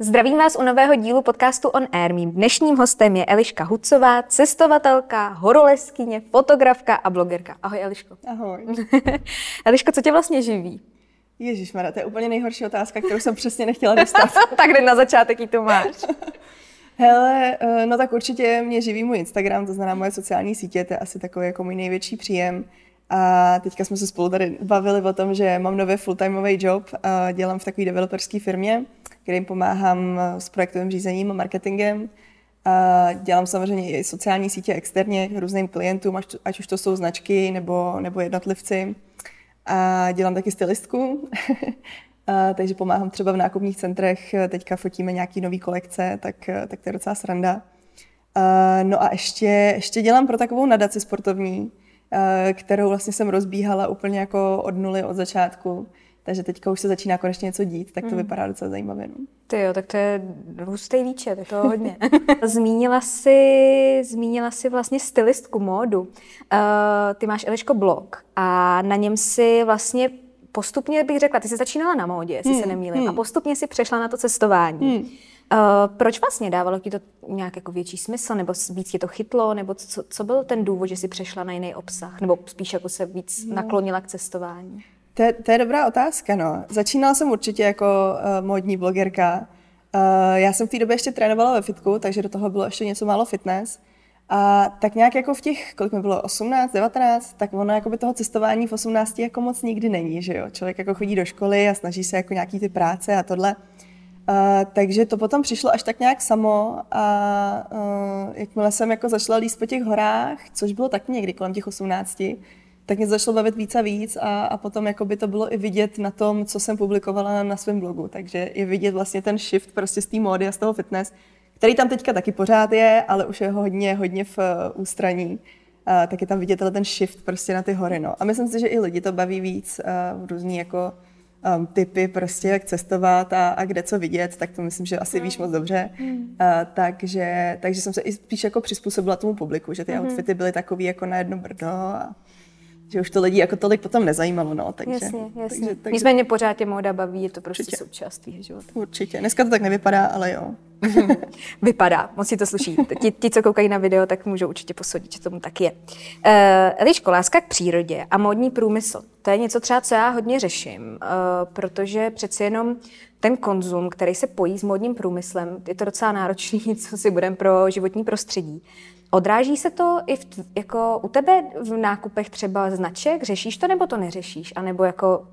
Zdravím vás u nového dílu podcastu On Air. Mým dnešním hostem je Eliška Hucová, cestovatelka, horoleskyně, fotografka a blogerka. Ahoj Eliško. Ahoj. Eliško, co tě vlastně živí? Ježíš, to je úplně nejhorší otázka, kterou jsem přesně nechtěla dostat. tak hned na začátek jí to máš. Hele, eh, no tak určitě mě živí můj Instagram, to znamená moje sociální sítě, to je asi takový jako můj největší příjem. A teďka jsme se spolu tady bavili o tom, že mám nový full-timeový job, dělám v takové developerské firmě, kde jim pomáhám s projektovým řízením a marketingem. A dělám samozřejmě i sociální sítě externě různým klientům, ať už to jsou značky nebo, nebo jednotlivci. A dělám taky stylistku, a, takže pomáhám třeba v nákupních centrech, teďka fotíme nějaký nový kolekce, tak, tak to je docela sranda. A, no a ještě, ještě dělám pro takovou nadaci sportovní, kterou vlastně jsem rozbíhala úplně jako od nuly, od začátku. Takže teďka už se začíná konečně něco dít, tak to hmm. vypadá docela zajímavě. No. Ty jo, tak to je hustý výčet, je to hodně. zmínila si, zmínila si vlastně stylistku módu. Uh, ty máš Eliško blog a na něm si vlastně postupně bych řekla, ty jsi začínala na módě, jestli hmm. se nemýlím, hmm. a postupně si přešla na to cestování. Hmm. Uh, proč vlastně dávalo ti to nějak jako větší smysl, nebo víc tě to chytlo, nebo co, co byl ten důvod, že jsi přešla na jiný obsah, nebo spíš jako se víc no. naklonila k cestování? To je, to je dobrá otázka, no. Začínala jsem určitě jako uh, módní blogerka. Uh, já jsem v té době ještě trénovala ve fitku, takže do toho bylo ještě něco málo fitness. A tak nějak jako v těch, kolik mi bylo, 18, 19, tak ono jako by toho cestování v 18 jako moc nikdy není, že jo. Člověk jako chodí do školy a snaží se jako nějaký ty práce a tohle. Uh, takže to potom přišlo až tak nějak samo a uh, jakmile jsem jako začala líst po těch horách, což bylo tak někdy kolem těch 18, tak mě začalo bavit víc a víc a, a potom jako by to bylo i vidět na tom, co jsem publikovala na svém blogu. Takže je vidět vlastně ten shift prostě z té módy a z toho fitness, který tam teďka taky pořád je, ale už je hodně, hodně v uh, ústraní. Uh, tak je tam vidět ten shift prostě na ty hory. No. A myslím si, že i lidi to baví víc uh, v různý jako um, typy prostě, jak cestovat a, a kde co vidět, tak to myslím, že asi víš moc dobře. Mm. Uh, takže, takže jsem se i spíš jako přizpůsobila tomu publiku, že ty mm. outfity byly takový jako na jedno brdo a, že už to lidi jako tolik potom nezajímalo, no, takže. Jasně, jasně. Takže, takže... Nicméně pořád tě móda baví, je to prostě Určitě. součást tvýho života. Určitě. Dneska to tak nevypadá, ale jo. Vypadá, moc si to sluší. Ti, ti, co koukají na video, tak můžou určitě posodit, že tomu tak je. Uh, Eliško, láska k přírodě a módní průmysl. To je něco třeba, co já hodně řeším, uh, protože přeci jenom ten konzum, který se pojí s módním průmyslem, je to docela náročný, co si budeme pro životní prostředí. Odráží se to i v, jako u tebe v nákupech třeba značek? Řešíš to nebo to neřešíš? A nebo jako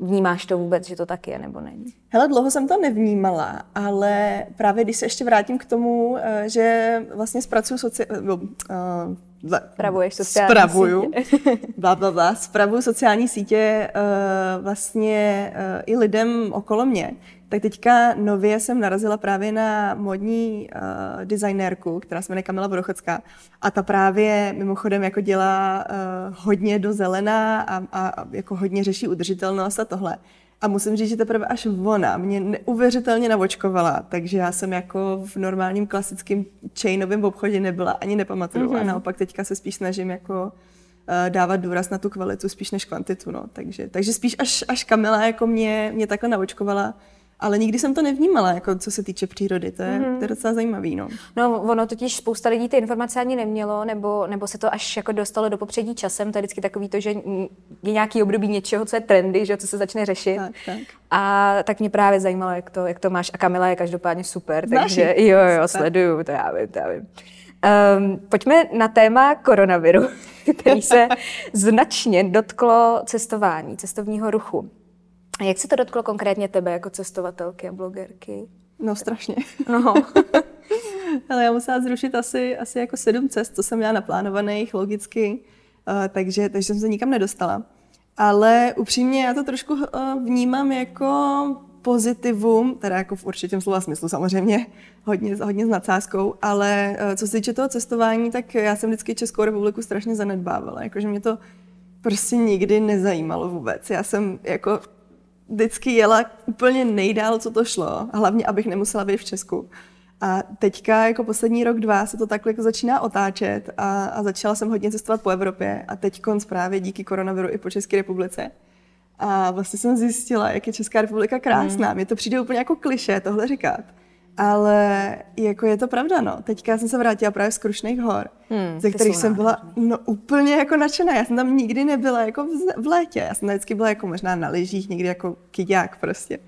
vnímáš to vůbec, že to tak je nebo není? Hele, dlouho jsem to nevnímala, ale právě když se ještě vrátím k tomu, eh, že vlastně zpracuju sociální... Uh, Spravuješ sociální spravuju, sítě. bla, bla, bla, spravuju sociální sítě uh, vlastně uh, i lidem okolo mě tak teďka nově jsem narazila právě na modní uh, designérku, která se jmenuje Kamila Vodochocká. A ta právě mimochodem jako dělá uh, hodně do zelená a, a, a jako hodně řeší udržitelnost a tohle. A musím říct, že teprve až ona mě neuvěřitelně navočkovala, takže já jsem jako v normálním klasickém chainovém obchodě nebyla, ani nepamatuju. Mm-hmm. A naopak teďka se spíš snažím jako uh, dávat důraz na tu kvalitu spíš než kvantitu. No. Takže, takže spíš až, až Kamila jako mě, mě takhle navočkovala, ale nikdy jsem to nevnímala, jako co se týče přírody. To je, mm-hmm. to je docela zajímavý. No. no, ono totiž spousta lidí ty informace ani nemělo, nebo, nebo se to až jako dostalo do popředí časem. To je vždycky takový to, že je nějaký období něčeho, co je trendy, že co se začne řešit. Tak, tak. A tak mě právě zajímalo, jak to, jak to máš. A Kamila je každopádně super, takže jo, jo, sleduju, to já vím, to já vím. Um, pojďme na téma koronaviru, který se značně dotklo cestování, cestovního ruchu. A jak se to dotklo konkrétně tebe jako cestovatelky a blogerky? No strašně. No. Ale já musela zrušit asi, asi jako sedm cest, co jsem měla naplánovaných logicky, uh, takže, takže jsem se nikam nedostala. Ale upřímně já to trošku uh, vnímám jako pozitivum, teda jako v určitém slova smyslu samozřejmě, hodně, hodně s nadsázkou, ale uh, co se týče toho cestování, tak já jsem vždycky Českou republiku strašně zanedbávala, jakože mě to prostě nikdy nezajímalo vůbec. Já jsem jako vždycky jela úplně nejdál, co to šlo, hlavně abych nemusela být v Česku. A teďka jako poslední rok, dva se to takhle jako začíná otáčet a, a začala jsem hodně cestovat po Evropě a teď právě díky koronaviru i po České republice. A vlastně jsem zjistila, jak je Česká republika krásná. Mm. Mně to přijde úplně jako kliše tohle říkat. Ale jako je to pravda, no. Teďka jsem se vrátila právě z Krušných hor, hmm, ze kterých jsem byla no, úplně jako nadšená. Já jsem tam nikdy nebyla jako v, v létě. Já jsem vždycky byla jako možná na lyžích, někdy jako kyďák prostě.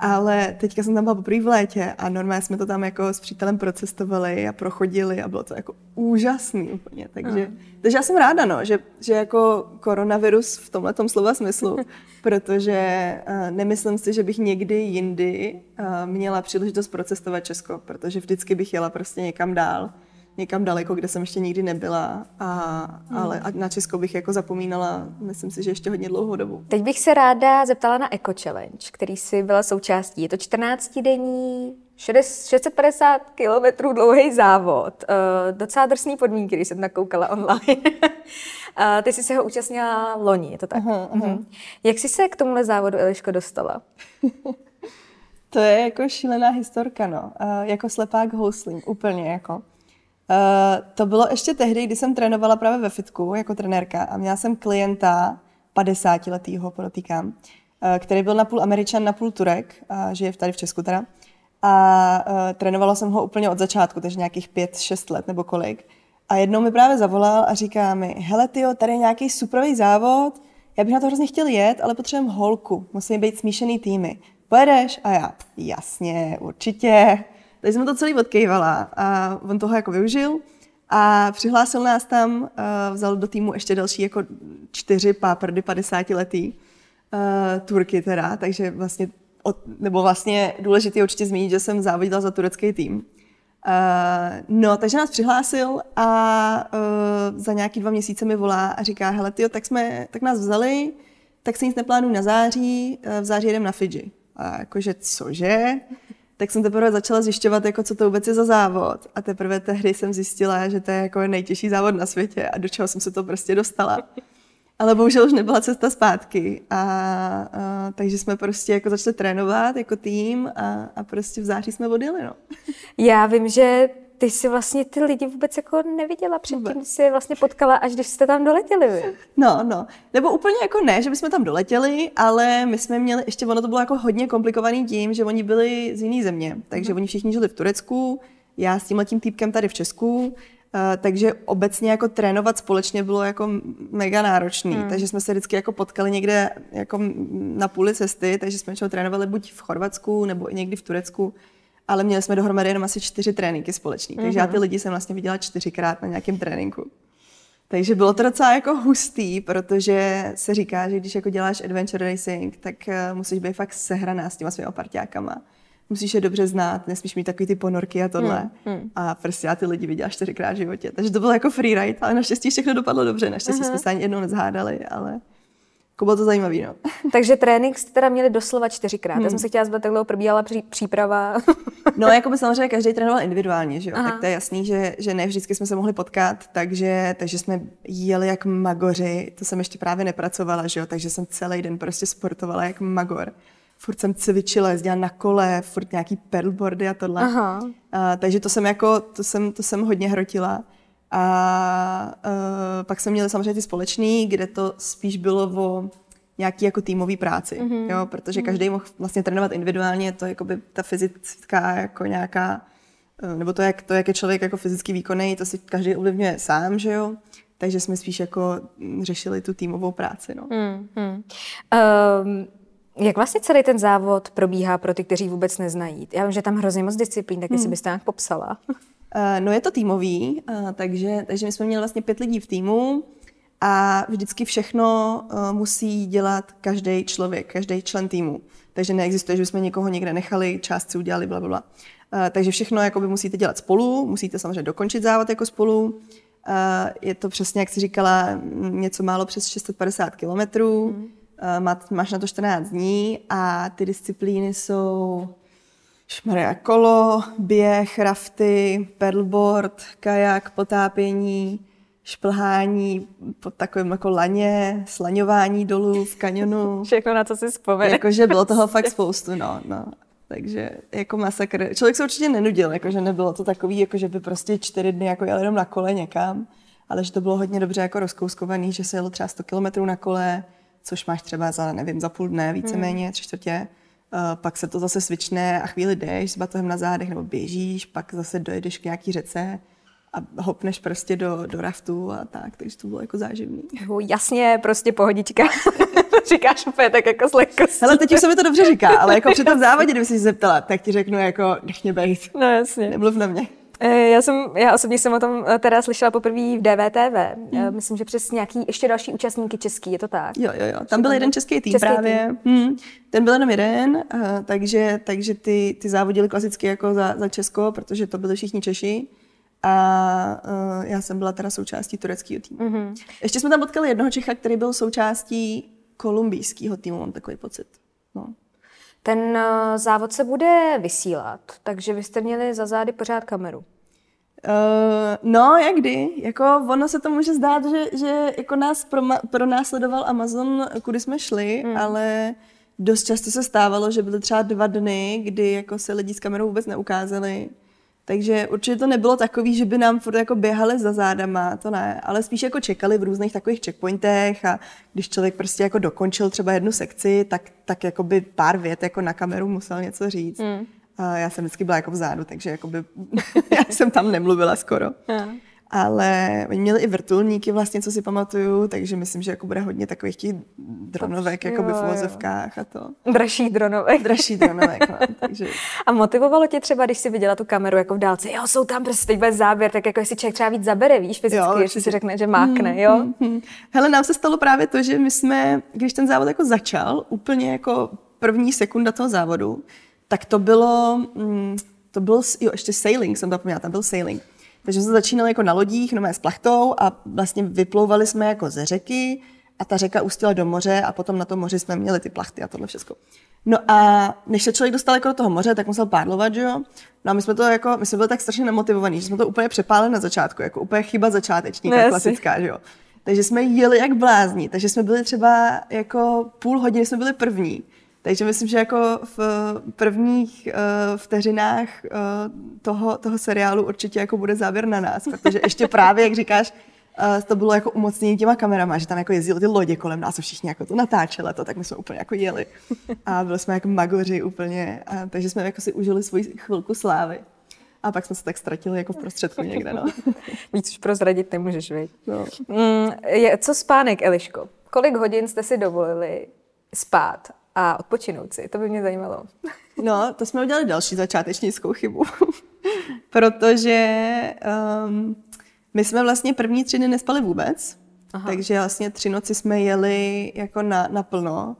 Ale teďka jsem tam byla poprvé v létě a normálně jsme to tam jako s přítelem procestovali a prochodili a bylo to jako úžasný úplně. Takže, uh. takže já jsem ráda, no, že, že jako koronavirus v tomhle slova smyslu, protože uh, nemyslím si, že bych někdy jindy uh, měla příležitost procestovat Česko, protože vždycky bych jela prostě někam dál někam daleko, kde jsem ještě nikdy nebyla, a, hmm. ale na Česko bych jako zapomínala, myslím si, že ještě hodně dlouhou dobu. Teď bych se ráda zeptala na Eco Challenge, který si byla součástí. Je to 14-denní 650 kilometrů dlouhý závod. Uh, docela drsný podmínky, když jsem nakoukala online. uh, ty jsi se ho účastnila loni, je to tak? Uh-huh, uh-huh. Uh-huh. Jak jsi se k tomuhle závodu, Eliško, dostala? to je jako šílená historka, no. Uh, jako slepák houslím, úplně jako. Uh, to bylo ještě tehdy, kdy jsem trénovala právě ve fitku jako trenérka a měla jsem klienta 50 letýho, podotýkám, uh, který byl napůl američan, napůl turek, uh, žije tady v Česku teda. A uh, trénovala jsem ho úplně od začátku, takže nějakých 5-6 let nebo kolik. A jednou mi právě zavolal a říká mi, hele tyjo, tady je nějaký superový závod, já bych na to hrozně chtěl jet, ale potřebujeme holku, musí být smíšený týmy. Pojedeš? A já, jasně, určitě. Takže jsem to celý odkejvala a on toho jako využil a přihlásil nás tam, uh, vzal do týmu ještě další jako čtyři páprdy 50 letý uh, Turky teda, takže vlastně, od, nebo vlastně důležité určitě zmínit, že jsem závodila za turecký tým. Uh, no, takže nás přihlásil a uh, za nějaký dva měsíce mi volá a říká, hele tyjo, tak, jsme, tak nás vzali, tak se nic neplánuju na září, uh, v září jedem na Fidži. A jakože, cože? Tak jsem teprve začala zjišťovat, jako co to vůbec je za závod. A teprve tehdy jsem zjistila, že to je jako nejtěžší závod na světě a do čeho jsem se to prostě dostala. Ale bohužel už nebyla cesta zpátky. A, a takže jsme prostě jako začali trénovat jako tým a, a prostě v září jsme odjeli. No. Já vím, že ty jsi vlastně ty lidi vůbec jako neviděla předtím, jsi vlastně potkala, až když jste tam doletěli. Vy. No, no. Nebo úplně jako ne, že bychom tam doletěli, ale my jsme měli, ještě ono to bylo jako hodně komplikovaný tím, že oni byli z jiné země. Takže mm. oni všichni žili v Turecku, já s tím letím týpkem tady v Česku, Uh, takže obecně jako trénovat společně bylo jako mega náročný, mm. takže jsme se vždycky jako potkali někde jako na půli cesty, takže jsme trénovali buď v Chorvatsku nebo i někdy v Turecku ale měli jsme dohromady jenom asi čtyři tréninky společný. Mm-hmm. Takže já ty mhm. lidi jsem vlastně viděla čtyřikrát na nějakém tréninku. Takže bylo to docela jako hustý, protože se říká, že když jako děláš adventure racing, tak uh, musíš být fakt sehraná s těma svými parťákama. Musíš je dobře znát, nesmíš mít takový ty ponorky a tohle. Mm, mm. A prostě já ty lidi viděla čtyřikrát v životě. Takže to bylo jako freeride, ale naštěstí všechno dopadlo dobře. Naštěstí uh-huh. jsme se ani jednou nezhádali, ale jako bylo to zajímavé. No. Takže trénink jste teda měli doslova čtyřikrát. Hmm. Já jsem se chtěla zeptat, dlouho probíhala pří, příprava. no, jako by samozřejmě každý trénoval individuálně, že jo? tak to je jasný, že, že ne vždycky jsme se mohli potkat, takže, takže jsme jeli jak magoři, to jsem ještě právě nepracovala, že jo? takže jsem celý den prostě sportovala jak magor. Furt jsem cvičila, jezdila na kole, furt nějaký pedalboardy a tohle. Aha. A, takže to jsem jako, to jsem, to jsem hodně hrotila. A uh, pak jsme měli samozřejmě ty společný, kde to spíš bylo o nějaký jako týmový práci, mm-hmm. jo, protože každý mohl vlastně trénovat individuálně, to jako by ta fyzická jako nějaká, e, nebo to, jak, to, jak je člověk jako fyzicky výkonný, to si každý ovlivňuje sám, že jo, takže jsme spíš jako řešili tu týmovou práci, no. Mm-hmm. Um, jak vlastně celý ten závod probíhá pro ty, kteří vůbec neznají? Já vím, že tam hrozně moc disciplín, tak jestli hmm. byste nějak popsala. Uh, no je to týmový, uh, takže, takže my jsme měli vlastně pět lidí v týmu a vždycky všechno uh, musí dělat každý člověk, každý člen týmu. Takže neexistuje, že bychom někoho někde nechali, část si udělali, bla, bla, bla. Takže všechno jakoby musíte dělat spolu, musíte samozřejmě dokončit závod jako spolu. Je to přesně, jak jsi říkala, něco málo přes 650 kilometrů. Mm. Máš na to 14 dní a ty disciplíny jsou šmaria kolo, běh, rafty, pedalboard, kajak, potápění, šplhání pod takovým jako laně, slaňování dolů v kanionu. Všechno, na co si vzpomene. Jakože bylo toho fakt spoustu, no, no. Takže jako masakr. Člověk se určitě nenudil, jakože nebylo to takový, jako že by prostě čtyři dny jako jel jenom na kole někam, ale že to bylo hodně dobře jako rozkouskovaný, že se jelo třeba 100 kilometrů na kole, což máš třeba za, nevím, za půl dne víceméně, tři čtvrtě. Uh, pak se to zase svične a chvíli jdeš s batohem na zádech nebo běžíš, pak zase dojedeš k nějaký řece a hopneš prostě do, do raftu a tak, takže to bylo jako záživný. Jo, jasně, prostě pohodička. Říkáš úplně tak jako s lehkostí. Hele, teď už se mi to dobře říká, ale jako při tom závodě, kdyby jsi se zeptala, tak ti řeknu jako, nech mě bejt. No jasně. Nemluv na mě. Eh, Já, jsem, já osobně jsem o tom eh, teda slyšela poprvé v DVTV. Hmm. Myslím, že přes nějaký ještě další účastníky český, je to tak? Jo, jo, jo. Tam byl jeden český tým Český právě. Hmm. Ten byl jenom jeden, takže, takže ty, ty závodili klasicky jako za, za Česko, protože to byli všichni Češi. A uh, já jsem byla teda součástí tureckého týmu. Mm-hmm. Ještě jsme tam potkali jednoho Čecha, který byl součástí kolumbijského týmu, mám takový pocit. No. Ten eh, závod se bude vysílat, takže vy jste měli za zády pořád kameru. Uh, no, jak kdy. Jako ono se to může zdát, že, že jako nás proma- pronásledoval Amazon, kudy jsme šli, hmm. ale dost často se stávalo, že byly třeba dva dny, kdy jako se lidi s kamerou vůbec neukázali. Takže určitě to nebylo takový, že by nám furt jako běhali za zádama, to ne, ale spíš jako čekali v různých takových checkpointech a když člověk prostě jako dokončil třeba jednu sekci, tak, tak jako by pár vět jako na kameru musel něco říct. Mm. A já jsem vždycky byla jako vzadu, takže jakoby, já jsem tam nemluvila skoro. Yeah. Ale oni měli i vrtulníky vlastně, co si pamatuju, takže myslím, že jako bude hodně takových těch dronovek jako v uvozovkách a to. Dražší dronovek. Dražší dronovek, no, takže. A motivovalo tě třeba, když jsi viděla tu kameru jako v dálce, jo, jsou tam prostě teď bez záběr, tak jako jestli člověk třeba víc zabere, víš, fyzicky, jo, jestli si řekne, že mákne, jo? Hmm, hmm. Hele, nám se stalo právě to, že my jsme, když ten závod jako začal, úplně jako první sekunda toho závodu, tak to bylo, mm, to bylo, jo, ještě sailing, jsem zapomněla, tam byl sailing. Takže jsme začínali jako na lodích, no s plachtou a vlastně vyplouvali jsme jako ze řeky a ta řeka ústila do moře a potom na tom moři jsme měli ty plachty a tohle všechno. No a než se člověk dostal jako do toho moře, tak musel pádlovat, že jo? No a my jsme to jako, my jsme byli tak strašně nemotivovaní, že jsme to úplně přepálili na začátku, jako úplně chyba začátečníka, no, klasická, že jo? Takže jsme jeli jak blázni, takže jsme byli třeba jako půl hodiny jsme byli první. Takže myslím, že jako v prvních uh, vteřinách uh, toho, toho seriálu určitě jako bude závěr na nás, protože ještě právě, jak říkáš, uh, to bylo jako umocnění těma kamerama, že tam jako jezdily ty lodě kolem nás a všichni jako to natáčeli to, tak my jsme úplně jako jeli. A byli jsme jako magoři úplně, a, takže jsme jako si užili svoji chvilku slávy. A pak jsme se tak ztratili jako v prostředku někde, no. Víc už prozradit nemůžeš, viď? No. Mm, je, co spánek, Eliško? Kolik hodin jste si dovolili spát a odpočinout si. To by mě zajímalo. No, to jsme udělali další začátečnickou chybu. Protože um, my jsme vlastně první tři dny nespali vůbec. Aha. Takže vlastně tři noci jsme jeli jako na, na plno.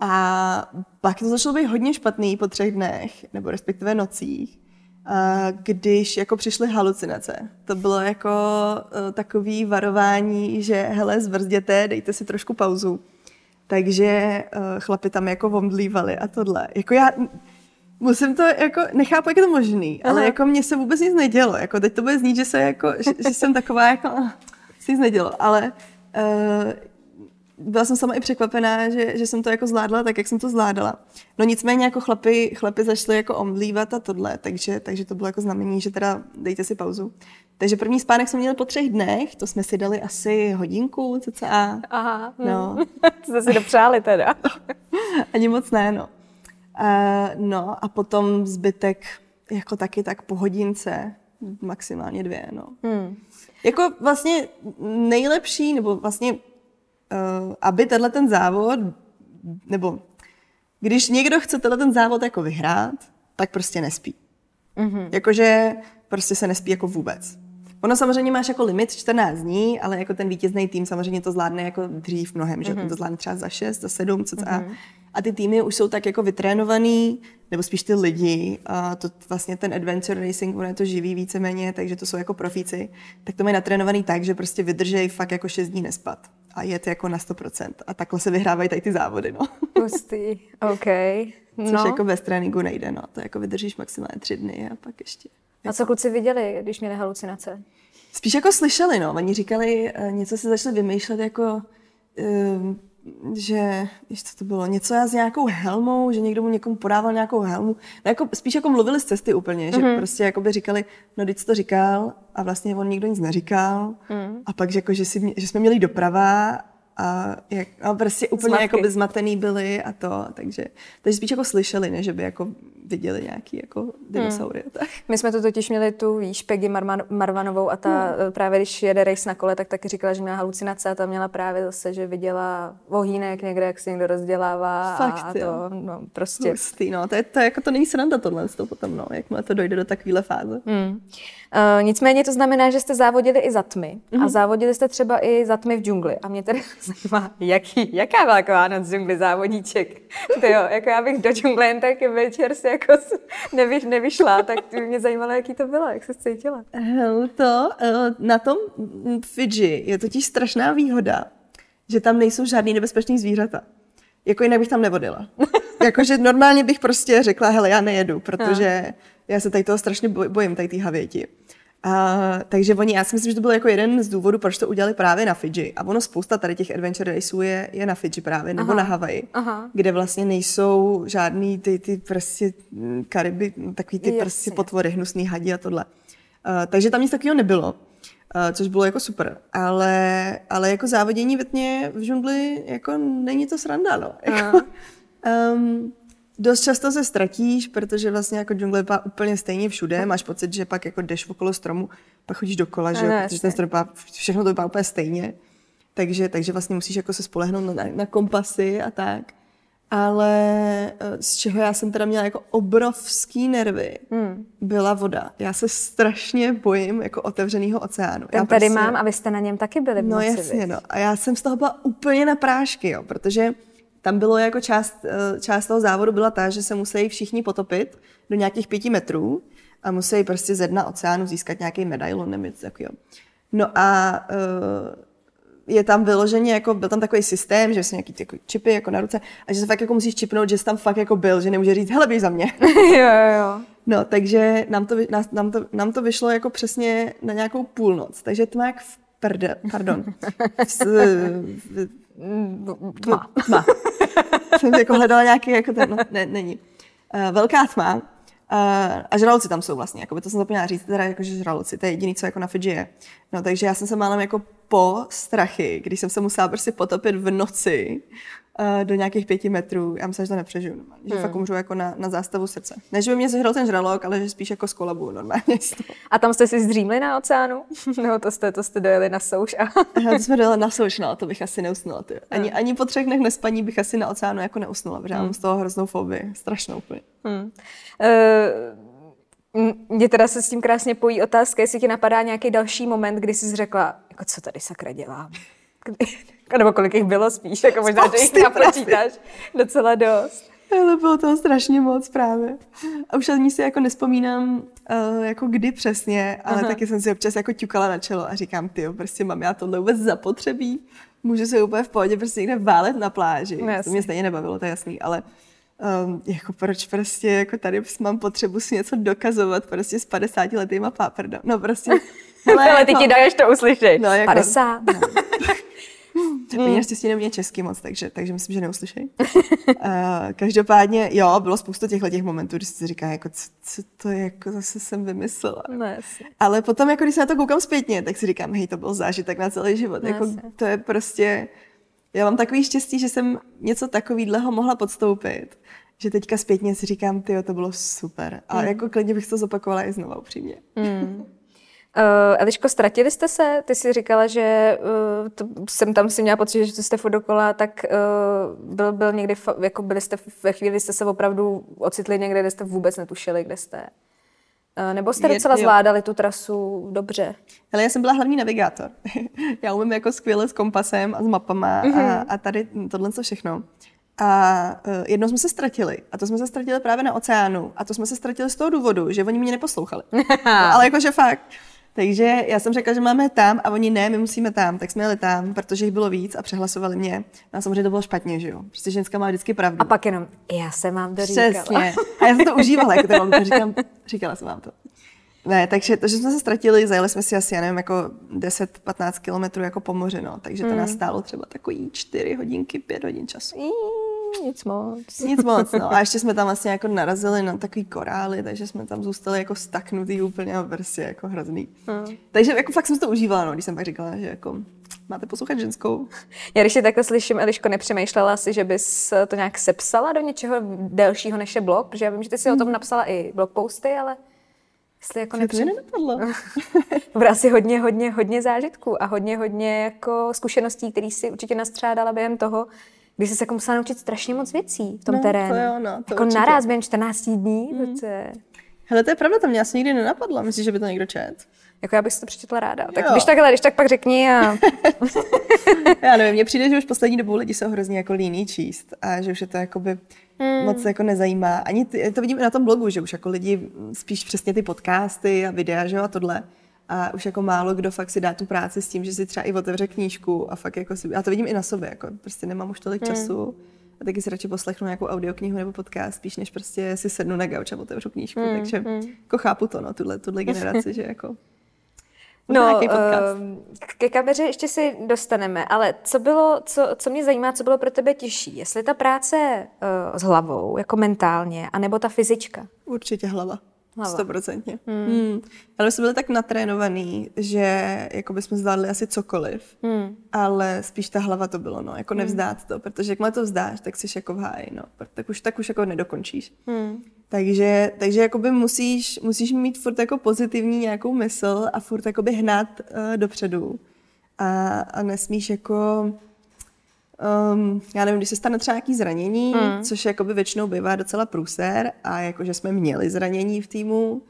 A pak to začalo být hodně špatný po třech dnech, nebo respektive nocích, když jako přišly halucinace. To bylo jako uh, takový varování, že hele, zvrzděte, dejte si trošku pauzu takže uh, chlapi tam jako omdlívali a tohle. Jako já musím to jako, nechápu, jak je to možný, Aha. ale jako mně se vůbec nic nedělo. Jako teď to bude znít, že, se jako, že, že jsem taková jako, si nic nedělo, ale uh, byla jsem sama i překvapená, že, že jsem to jako zvládla tak, jak jsem to zvládala. No nicméně jako chlapi, chlapi začali jako omdlívat a tohle, takže, takže to bylo jako znamení, že teda dejte si pauzu. Takže první spánek jsme měli po třech dnech, to jsme si dali asi hodinku cca. Aha, no. to jste si dopřáli teda. Ani moc ne, no. Uh, no a potom zbytek jako taky tak po hodince, maximálně dvě, no. Hmm. Jako vlastně nejlepší, nebo vlastně, uh, aby tenhle ten závod, nebo když někdo chce tenhle ten závod jako vyhrát, tak prostě nespí. Mm-hmm. Jakože prostě se nespí jako vůbec. Ono samozřejmě máš jako limit 14 dní, ale jako ten vítězný tým samozřejmě to zvládne jako dřív mnohem, že mm-hmm. to zvládne třeba za 6, za 7, co mm-hmm. A ty týmy už jsou tak jako vytrénovaný, nebo spíš ty lidi, a to vlastně ten adventure racing, ono je to živý víceméně, takže to jsou jako profíci, tak to mají natrénovaný tak, že prostě vydržej fakt jako 6 dní nespat a jet jako na 100%. A takhle se vyhrávají tady ty závody, no. Pustý, OK. No. Což jako bez tréninku nejde, no. To jako vydržíš maximálně tři dny a pak ještě. A co kluci viděli, když měli halucinace? Spíš jako slyšeli, no. Oni říkali, eh, něco si začali vymýšlet jako, ehm, že, ještě co to bylo, něco já s nějakou helmou, že někdo mu někomu podával nějakou helmu. No jako, spíš jako mluvili z cesty úplně, mm-hmm. že mhm. prostě jako by říkali, no teď to říkal a vlastně on nikdo nic neříkal. Mm. A pak, že, jako, že, si, že jsme měli doprava a, jak, a prostě úplně Zmatky. jako by zmatený byli a to, takže, takže spíš jako slyšeli, než že by jako viděli nějaký jako dinosaury. Hmm. Tak. My jsme tu totiž měli tu, víš, Peggy Marman, Marvanovou a ta hmm. právě, když jede race na kole, tak taky říkala, že měla halucinace a ta měla právě zase, že viděla ohýnek někde, jak se někdo rozdělává Fakt, a to, jo. no, prostě. Hustý, no, to, je, to, jako to není sranda tohle to potom, no, jakmile to dojde do takovéhle fáze. Hmm. Uh, nicméně to znamená, že jste závodili i za tmy. Mhm. Mm-hmm. A závodili jste třeba i za tmy v džungli. A mě tedy zajímá, jaký, jaká taková noc v džungli závodíček. Ty jo, jako já bych do džungle jen tak večer si jako s- nevy, nevyšla, tak by mě zajímalo, jaký to bylo, jak se cítila. Hele, to, eh, na tom mm, Fidži je totiž strašná výhoda, že tam nejsou žádný nebezpečný zvířata. Jako jinak bych tam nevodila. Jakože normálně bych prostě řekla, hele, já nejedu, protože já se tady toho strašně boj- bojím, tady ty havěti. A, takže oni, já si myslím, že to byl jako jeden z důvodů, proč to udělali právě na Fidži. A ono spousta tady těch adventure raceů je, je na Fidži právě, nebo Aha. na Havaji, Aha. kde vlastně nejsou žádný ty, ty prostě mm, Kariby, takový ty Jasně. prostě potvory, hnusný hadí a tohle. Uh, takže tam nic takového nebylo, uh, což bylo jako super. Ale, ale jako závodění ve tmě v džungli jako není to sranda, no. Jako, um, dost často se ztratíš, protože vlastně jako džungle vypadá úplně stejně všude. Máš pocit, že pak jako jdeš okolo stromu, pak chodíš dokola, že jo, protože ten strom vypadá, všechno to vypadá úplně stejně. Takže, takže vlastně musíš jako se spolehnout na, na kompasy a tak. Ale eh, z čeho já jsem teda měla jako obrovský nervy, hmm. byla voda. Já se strašně bojím jako otevřeného oceánu. Ten já tady mám a vy jste na něm taky byli No jasně, no. A já jsem z toho byla úplně na prášky, jo, protože tam bylo jako část, eh, část toho závodu byla ta, že se musí všichni potopit do nějakých pěti metrů a musí prostě ze dna oceánu získat nějaký medailon nebo něco takového. No a uh, je tam vyloženě, jako, byl tam takový systém, že jsou nějaký ty jako čipy jako na ruce a že se fakt jako musíš čipnout, že jsi tam fakt jako byl, že nemůže říct, hele, běž za mě. jo, jo. No, takže nám to, nás, nám, to, nám to vyšlo jako přesně na nějakou půlnoc. Takže tma jak v prde, pardon. V, v, Tma. tma. Jsem jako hledala nějaký, jako ten, no, ne, není. Uh, velká tma. Uh, a žraloci tam jsou vlastně, jako by to jsem zapomněla říct, teda jako, že žraloci, to je jediný, co jako na Fidži je. No, takže já jsem se málem jako po strachy, když jsem se musela prostě potopit v noci uh, do nějakých pěti metrů. Já myslím, že to nepřežiju normálně, že Hmm. fakt umřu jako na, na zástavu srdce. Ne, že by mě sežral ten žralok, ale že spíš jako z kolabu normálně. A tam jste si zdřímli na oceánu? Nebo to jste, to jste dojeli na souš? A... Aha, to jsme dali na souš, no, to bych asi neusnula. Ty. Ani, ani po třech dnech nespaní bych asi na oceánu jako neusnula, protože já mám z toho hroznou fobii, strašnou úplně. Hmm. Uh, mě teda se s tím krásně pojí otázka, jestli ti napadá nějaký další moment, kdy jsi řekla, jako co tady sakra dělám? Kdy- Nebo kolik jich bylo spíš, jako možná, že jich napočítáš docela dost. Ale bylo toho strašně moc právě. A už ani si jako nespomínám, uh, jako kdy přesně, ale Aha. taky jsem si občas jako ťukala na čelo a říkám, ty prostě mám já tohle vůbec zapotřebí? Můžu se úplně v pohodě prostě někde válet na pláži. No to mě stejně nebavilo, to je jasný, ale um, jako proč prostě jako tady mám potřebu si něco dokazovat prostě s 50 letýma páprdem. No prostě. Ale, ale ty ti dáš to uslyšet. No, jako- 50. No. Hmm. Oni naštěstí nemě česky moc, takže, takže myslím, že neuslyšej. uh, každopádně, jo, bylo spoustu těchto těch momentů, kdy si říká, jako, co, co to je, jako zase jsem vymyslela. No. Ale potom, jako když se na to koukám zpětně, tak si říkám, hej, to byl zážitek na celý život. No, jako, to je prostě, já mám takový štěstí, že jsem něco takového mohla podstoupit, že teďka zpětně si říkám, ty to bylo super. A Hmm. jako klidně bych to zopakovala i znova upřímně. Uh, Eliško, ztratili jste se? Ty jsi říkala, že uh, to, jsem tam si měla pocit, že jste furt dokola, tak uh, byl, byl někdy, jako byli jste ve chvíli, jste se opravdu ocitli někde, kde jste vůbec netušili, kde jste? Uh, nebo jste docela zvládali tu trasu dobře? Ale já jsem byla hlavní navigátor. já umím jako skvěle s kompasem a s mapama mm-hmm. a, a tady tohle co všechno. A uh, jednou jsme se ztratili. A to jsme se ztratili právě na oceánu. A to jsme se ztratili z toho důvodu, že oni mě neposlouchali. no, ale jakože fakt. Takže já jsem řekla, že máme tam a oni ne, my musíme tam. Tak jsme jeli tam, protože jich bylo víc a přehlasovali mě. No a samozřejmě to bylo špatně, že jo? Prostě ženská má vždycky pravdu. A pak jenom, já jsem vám to říkala. Přesně. A já jsem to užívala, jako to mám, to říkám, říkala jsem vám to. Ne, takže, takže jsme se ztratili, zajeli jsme si asi, já nevím, jako 10-15 kilometrů jako po moři, no. Takže to nás stálo třeba takový 4 hodinky, 5 hodin času. Mm, nic moc. Nic moc, no. A ještě jsme tam vlastně jako narazili na takový korály, takže jsme tam zůstali jako staknutý úplně a prostě jako hrozný. Takže jako fakt jsem si to užívala, no, když jsem pak říkala, že jako máte poslouchat ženskou. Já když si takhle slyším, Eliško, nepřemýšlela si, že bys to nějak sepsala do něčeho delšího než je blog? Protože já vím, že ty si o tom napsala i blog posty, ale jestli jako nepřem... nenapadlo. Bude asi hodně, hodně, hodně zážitků a hodně, hodně jako zkušeností, které si určitě nastřádala během toho, kdy jsi se jako musela naučit strašně moc věcí v tom No, to terénu. jo, no, to jako určitě. naraz během 14 dní, mm. to je... Hele, to je pravda, to mě asi nikdy nenapadlo. Myslíš, že by to někdo čet? Jako já bych si to přečetla ráda. Tak Jo. když takhle, když tak pak řekni a... Já nevím, mně přijde, že už poslední dobou lidi jsou hrozně jako líní číst a že už je to jakoby hmm. moc jako nezajímá. Ani ty, to vidím i na tom blogu, že už jako lidi spíš přesně ty podcasty a videa, že jo, a tohle. A už jako málo kdo fakt si dá tu práci s tím, že si třeba i otevře knížku a fakt jako si, já to vidím i na sobě, jako prostě nemám už tolik času. A taky si radši poslechnu nějakou audioknihu nebo podcast, spíš než prostě si sednu na gauč a otevřu knížku. Takže jako chápu to, no, tuhle, tuhle generaci, že jako No, ehm, ke kameře ještě si dostaneme, ale co bylo, co, co mě zajímá, co bylo pro tebe těžší? Jestli ta práce uh, s hlavou, jako mentálně, anebo ta fyzička? Určitě hlava. Stoprocentně. Hmm. Hmm. Ale my jsme byli tak natrénovaný, že jako bychom zvládli asi cokoliv, hmm. ale spíš ta hlava to bylo, no, jako nevzdát to, protože jakmile to vzdáš, tak jsi jako v háji, no, tak už, tak už jako nedokončíš. Hmm. Takže, takže jakoby musíš, musíš mít furt jako pozitivní nějakou mysl a furt jakoby hnát uh, dopředu. A, a nesmíš jako Um, já nevím, když se stane třeba nějaký zranění, mm. což jakoby většinou bývá docela průser a jakože jsme měli zranění v týmu, uh,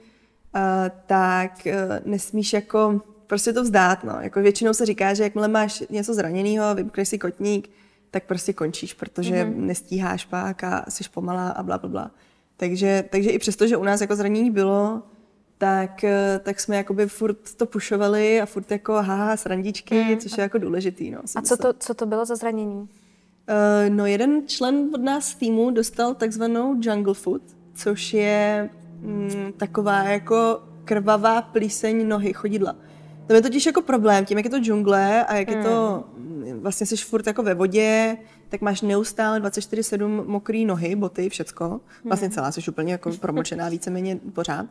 tak uh, nesmíš jako prostě to vzdát, no. Jako většinou se říká, že jakmile máš něco zraněného, vymkneš si kotník, tak prostě končíš, protože mm-hmm. nestíháš pak a jsi pomalá a bla, bla, bla. Takže, takže i přesto, že u nás jako zranění bylo, tak, eh, tak jsme jakoby furt to pušovali a furt jako haha, srandičky, mm. což je jako důležitý, no. A co to, co to bylo za zranění? Uh, no jeden člen od nás týmu dostal takzvanou jungle foot, což je mm, taková jako krvavá plíseň nohy, chodidla. To je totiž jako problém, tím, jak je to džungle a jak je to, mm, vlastně jsi furt jako ve vodě, tak máš neustále 24-7 mokrý nohy, boty, všecko. Vlastně celá jsi úplně jako promočená víceméně pořád.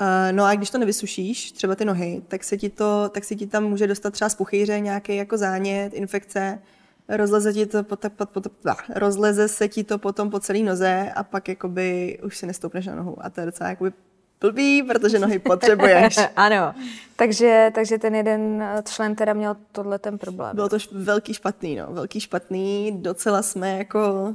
Uh, no a když to nevysušíš, třeba ty nohy, tak se ti, to, tak se ti tam může dostat třeba z puchýře nějaký jako zánět, infekce, rozleze, ti to pot, pot, pot, pot, rozleze se ti to potom po celé noze a pak jakoby už si nestoupneš na nohu. A to je docela jakoby blbý, protože nohy potřebuješ. ano, takže, takže ten jeden eh, člen teda měl tohle ten problém. Bylo to š- velký špatný, no. Velký špatný, docela jsme jako...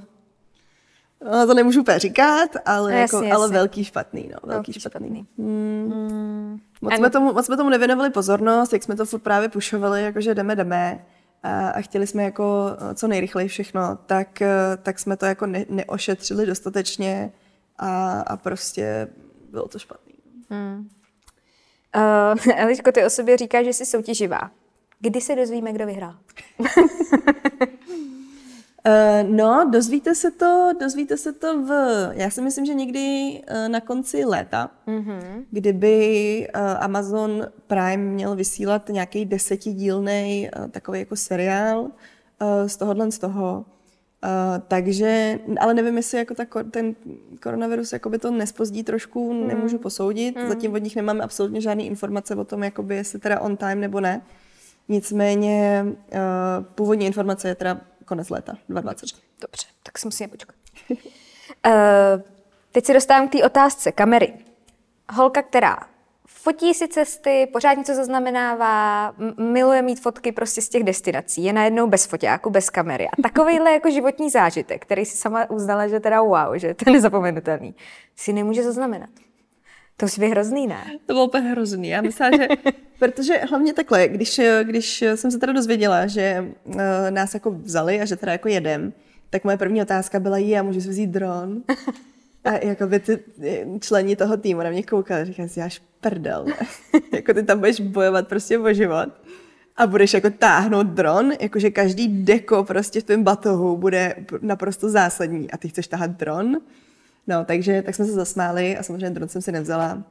No, to nemůžu úplně říkat, ale, No, jako, jasně, ale jasně. velký špatný, no. Velký, Velký špatný. špatný. Hmm. Moc, A- jsme tomu, moc jsme tomu nevěnovali pozornost, jak jsme to furt právě pušovali, jakože jdeme, jdeme a, a chtěli jsme jako eh, co nejrychleji všechno, tak, eh, tak jsme to jako ne, neošetřili dostatečně a, a prostě bylo to špatný. Uh, Eliško, ty o sobě říkáš, že jsi soutěživá. Kdy se dozvíme, kdo vyhrál? Uh, no, dozvíte se to, dozvíte se to v, já si myslím, že někdy uh, na konci léta, mm-hmm. kdyby uh, Amazon Prime měl vysílat nějaký desetidílný uh, takový jako seriál uh, z tohohle z toho. Uh, takže, ale nevím, jestli jako ta, ten koronavirus jakoby to nespozdí trošku, mm. nemůžu posoudit. Mm. Zatím od nich nemáme absolutně žádné informace o tom, jakoby, jestli teda on time nebo ne. Nicméně uh, původní informace je teda konec léta 2020. Dobře, tak si musíme počkat. uh, teď se dostávám k té otázce kamery. Holka, která fotí si cesty, pořád něco zaznamenává, miluje mít fotky prostě z těch destinací, je najednou bez foťáku, bez kamery. A takovýhle jako životní zážitek, který si sama uznala, že teda wow, že to je nezapomenutelný, si nemůže zaznamenat. To je hrozný, ne? To bylo úplně hrozný. Já myslela, že... Protože hlavně takhle, když, když jsem se teda dozvěděla, že uh, nás jako vzali a že teda jako jedem, tak moje první otázka byla, je, a můžu si vzít dron? A jako by ty členi toho týmu na mě koukali, říkali si, jáš prdel, jako ty tam budeš bojovat prostě o život a budeš jako táhnout dron, jakože každý deko prostě v tvém batohu bude naprosto zásadní a ty chceš tahat dron? No, takže tak jsme se zasmáli a samozřejmě dron jsem si nevzala. Uh,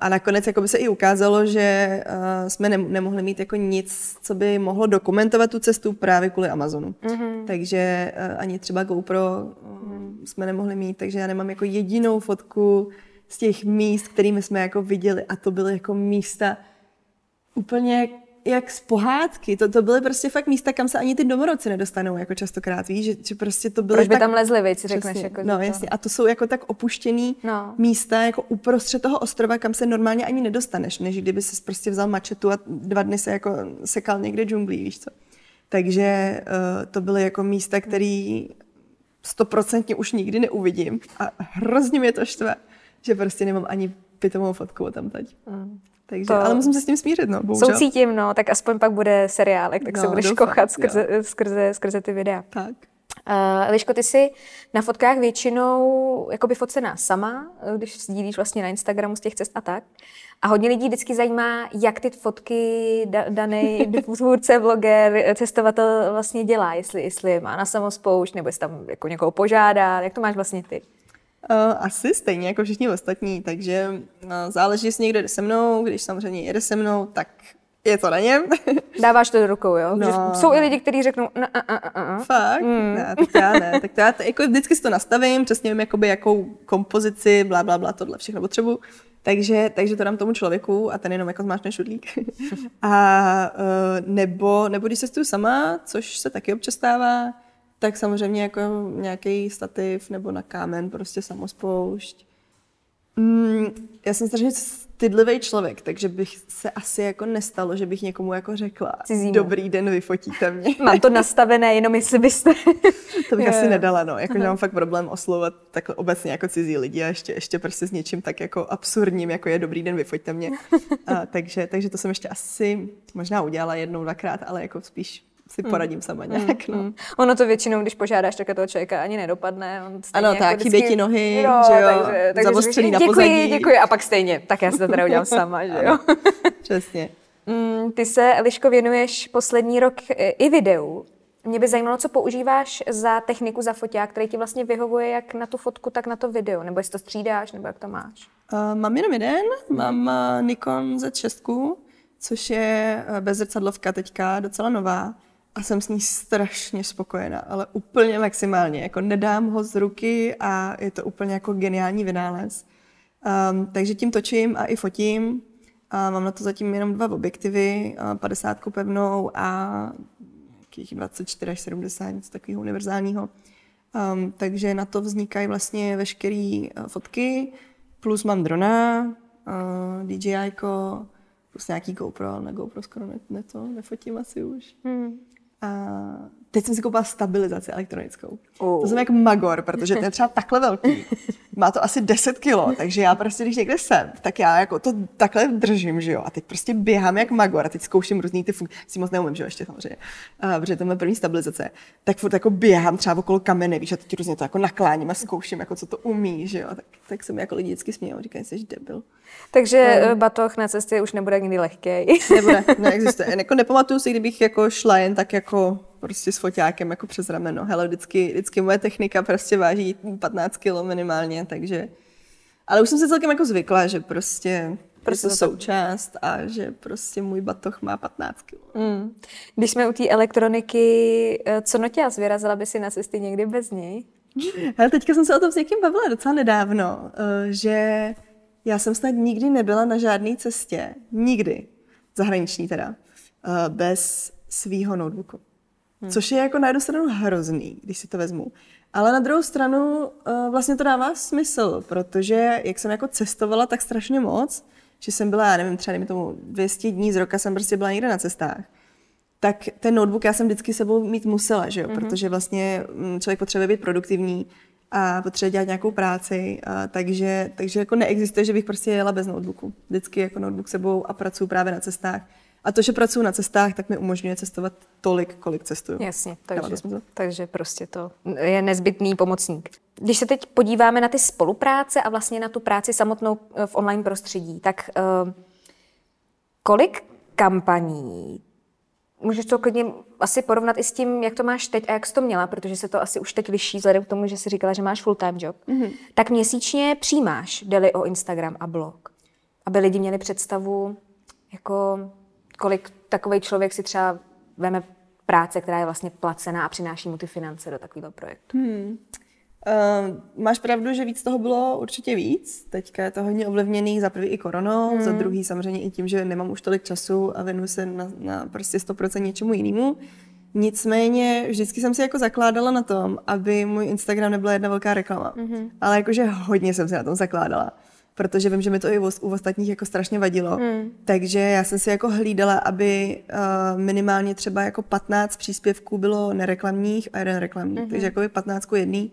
a nakonec jako by se i ukázalo, že uh, jsme nem- nemohli mít jako nic, co by mohlo dokumentovat tu cestu právě kvůli Amazonu. Mm-hmm. Takže uh, ani třeba GoPro uh, jsme nemohli mít, takže já nemám jako jedinou fotku z těch míst, kterými jsme jako viděli a to byly jako místa úplně jak z pohádky. To, to byly prostě fakt místa, kam se ani ty domorodci nedostanou, jako častokrát, víš, že, že prostě to byly Proč by tak... tam lezli, víc, řekneš? Jako, no, jasně. A to jsou jako tak opuštěný No. místa, jako uprostřed toho ostrova, kam se normálně ani nedostaneš, než kdyby se prostě vzal mačetu a dva dny se jako sekal někde džunglí, víš co. Takže uh, to byly jako místa, které stoprocentně už nikdy neuvidím a hrozně mě to štve, že prostě nemám ani pitomou fotku tam teď. Takže, To- ale musím se s tím smířit, no, bohužel. Soucítím, no, tak aspoň pak bude seriálek, tak se No, budeš doufám, kochat jo. skrze, skrze, skrze ty videa. Tak. Uh, Eliško, ty jsi na fotkách většinou jakoby focená sama, eh, když sdílíš vlastně na Instagramu z těch cest a tak. A hodně lidí vždycky zajímá, jak ty fotky da, daný tvůrce, vloger, eh, cestovatel vlastně dělá. Jestli, jestli je má na samospoušť, nebo jestli tam jako někoho požádá. Jak to máš vlastně ty? Uh, asi stejně jako všichni ostatní, takže uh, záleží, jestli někdo jde se mnou, když samozřejmě jede se mnou, tak je to na něm. Dáváš to do rukou, jo? No. Jsou i lidi, kteří řeknou, "Na, a, a, a, a." Fakt? Mm. Ne, tak to já ne. Tak to já jako vždycky si to nastavím, přesně vím, jakoby, jakou kompozici, bla, bla, bla, tohle všechno potřebuji. Takže, takže to dám tomu člověku a ten jenom jako zmáčne šudlík. a uh, nebo, nebo když cestuju sama, což se taky občas stává, tak samozřejmě jako nějaký stativ nebo na kámen, prostě samospoušť. Mm, já jsem strašně stydlivý člověk, takže bych se asi jako nestalo, že bych někomu jako řekla Cizímu. dobrý den, vyfotíte mě. Mám to nastavené, jenom jestli byste... To bych Jo, asi nedala, no. Jako, že mám fakt problém oslovovat takhle obecně jako cizí lidi a ještě, ještě prostě s něčím tak jako absurdním, jako je dobrý den, vyfoďte mě. A, takže, takže to jsem ještě asi možná udělala jednou, dvakrát, ale jako spíš si poradím sama nějak, no. Mm. Ono to většinou, když požádáš, tak toho člověka ani nedopadne. On Ano, tak, chybějí ti nohy, že jo, takže, takže zavostřený na děkuji, pozadí. děkuji, a pak stejně. Tak já si to teda udělám sama, že jo. Přesně. Mm, ty se, Eliško, věnuješ poslední rok e, i videu. Mě by zajímalo, co používáš za techniku, za foťák, který ti vlastně vyhovuje jak na tu fotku, tak na to video. Nebo jestli to střídáš, nebo jak to máš. Uh, mám jenom jeden, mám uh, Nikon Z6, což je uh, bezzrcadlovka teďka, docela nová. A jsem s ní strašně spokojená, ale úplně maximálně. Jako nedám ho z ruky a je to úplně jako geniální vynález. Um, takže tím točím a i fotím. A mám na to zatím jenom dva objektivy, uh, 50 pevnou a nějakých 24 až 70, něco takového univerzálního. Um, takže na to vznikají vlastně veškeré uh, fotky, plus mám drona, uh, DJI, plus nějaký GoPro, ale na GoPro skoro ne, ne to, nefotím asi už. Hmm. A teď jsem si koupila stabilizaci elektronickou. Oh. To jsem jak magor, protože to je třeba takhle velký. Má to asi 10 kilo, takže já prostě, když někde jsem, tak já jako to takhle držím, že jo. A teď prostě běhám jak magor a teď zkouším různý ty funkce. Si moc neumím, že jo, ještě samozřejmě. A, protože to je moje první stabilizace. Tak furt jako běhám třeba okolo kamene, víš, a teď různě to jako nakláním a zkouším, jako co to umí, že jo. Tak, tak se mi jako lidi vždycky smějou, říkají, jsi debil. Takže no. batoh na cestě už nebude nikdy lehký. Nebude, neexistuje. Jako nepamatuju si, kdybych jako šla jen tak jako prostě s foťákem jako přes rameno. Hele, vždycky, vždycky moje technika prostě váží 15 kg minimálně, takže... Ale už jsem se celkem jako zvykla, že prostě, prostě to to tak- součást a že prostě můj batoh má 15 kg. Mm. Když jsme u té elektroniky, eh, co noťaz, vyrazila by si na cesty někdy bez něj? Hele, teďka jsem se o tom s někým bavila docela nedávno, eh, že já jsem snad nikdy nebyla na žádné cestě, nikdy, zahraniční teda, eh, bez svýho notebooku. Hmm. Což je jako na jednu stranu hrozný, když si to vezmu. Ale na druhou stranu eh, vlastně to dává smysl, protože jak jsem jako cestovala tak strašně moc, že jsem byla, já nevím, třeba dejme tomu 200 dní z roka jsem prostě byla někde na cestách, tak ten notebook já jsem vždycky sebou mít musela, že jo? Mm-hmm. protože vlastně mm, člověk potřebuje být produktivní a potřebuje dělat nějakou práci, a takže, takže jako neexistuje, že bych prostě jela bez notebooku. Vždycky jako notebook sebou a pracuji právě na cestách. A to, že pracuji na cestách, tak mi umožňuje cestovat tolik, kolik cestuju. Jasně, takže, takže prostě to je nezbytný pomocník. Když se teď podíváme na ty spolupráce a vlastně na tu práci samotnou eh, v online prostředí, tak uh, kolik kampaní Můžeš to klidně asi porovnat i s tím, jak to máš teď a jak jsi to měla, protože se to asi už teď liší vzhledem k tomu, že jsi říkala, že máš full-time job. Mm-hmm. Tak měsíčně přijímáš, jde o Instagram a blog. Aby lidi měli představu, jako kolik takový člověk si třeba veme práce, která je vlastně placená a přináší mu ty finance do takového projektu. Hmm. Uh, máš pravdu, že víc toho bylo určitě víc. Teďka je to hodně ovlivněný za prvý i koronou, hmm. za druhý samozřejmě i tím, že nemám už tolik času a věnuju se na, na prostě 100% něčemu jinému. Nicméně vždycky jsem si jako zakládala na tom, aby můj Instagram nebyla jedna velká reklama. Mm-hmm. Ale jakože hodně jsem si na tom zakládala protože vím, že mi to i u ostatních jako strašně vadilo. Hmm. Takže já jsem si jako hlídala, aby uh, minimálně třeba jako 15 příspěvků bylo nereklamních a jeden reklamní. Hmm. Takže jako 15 jedný.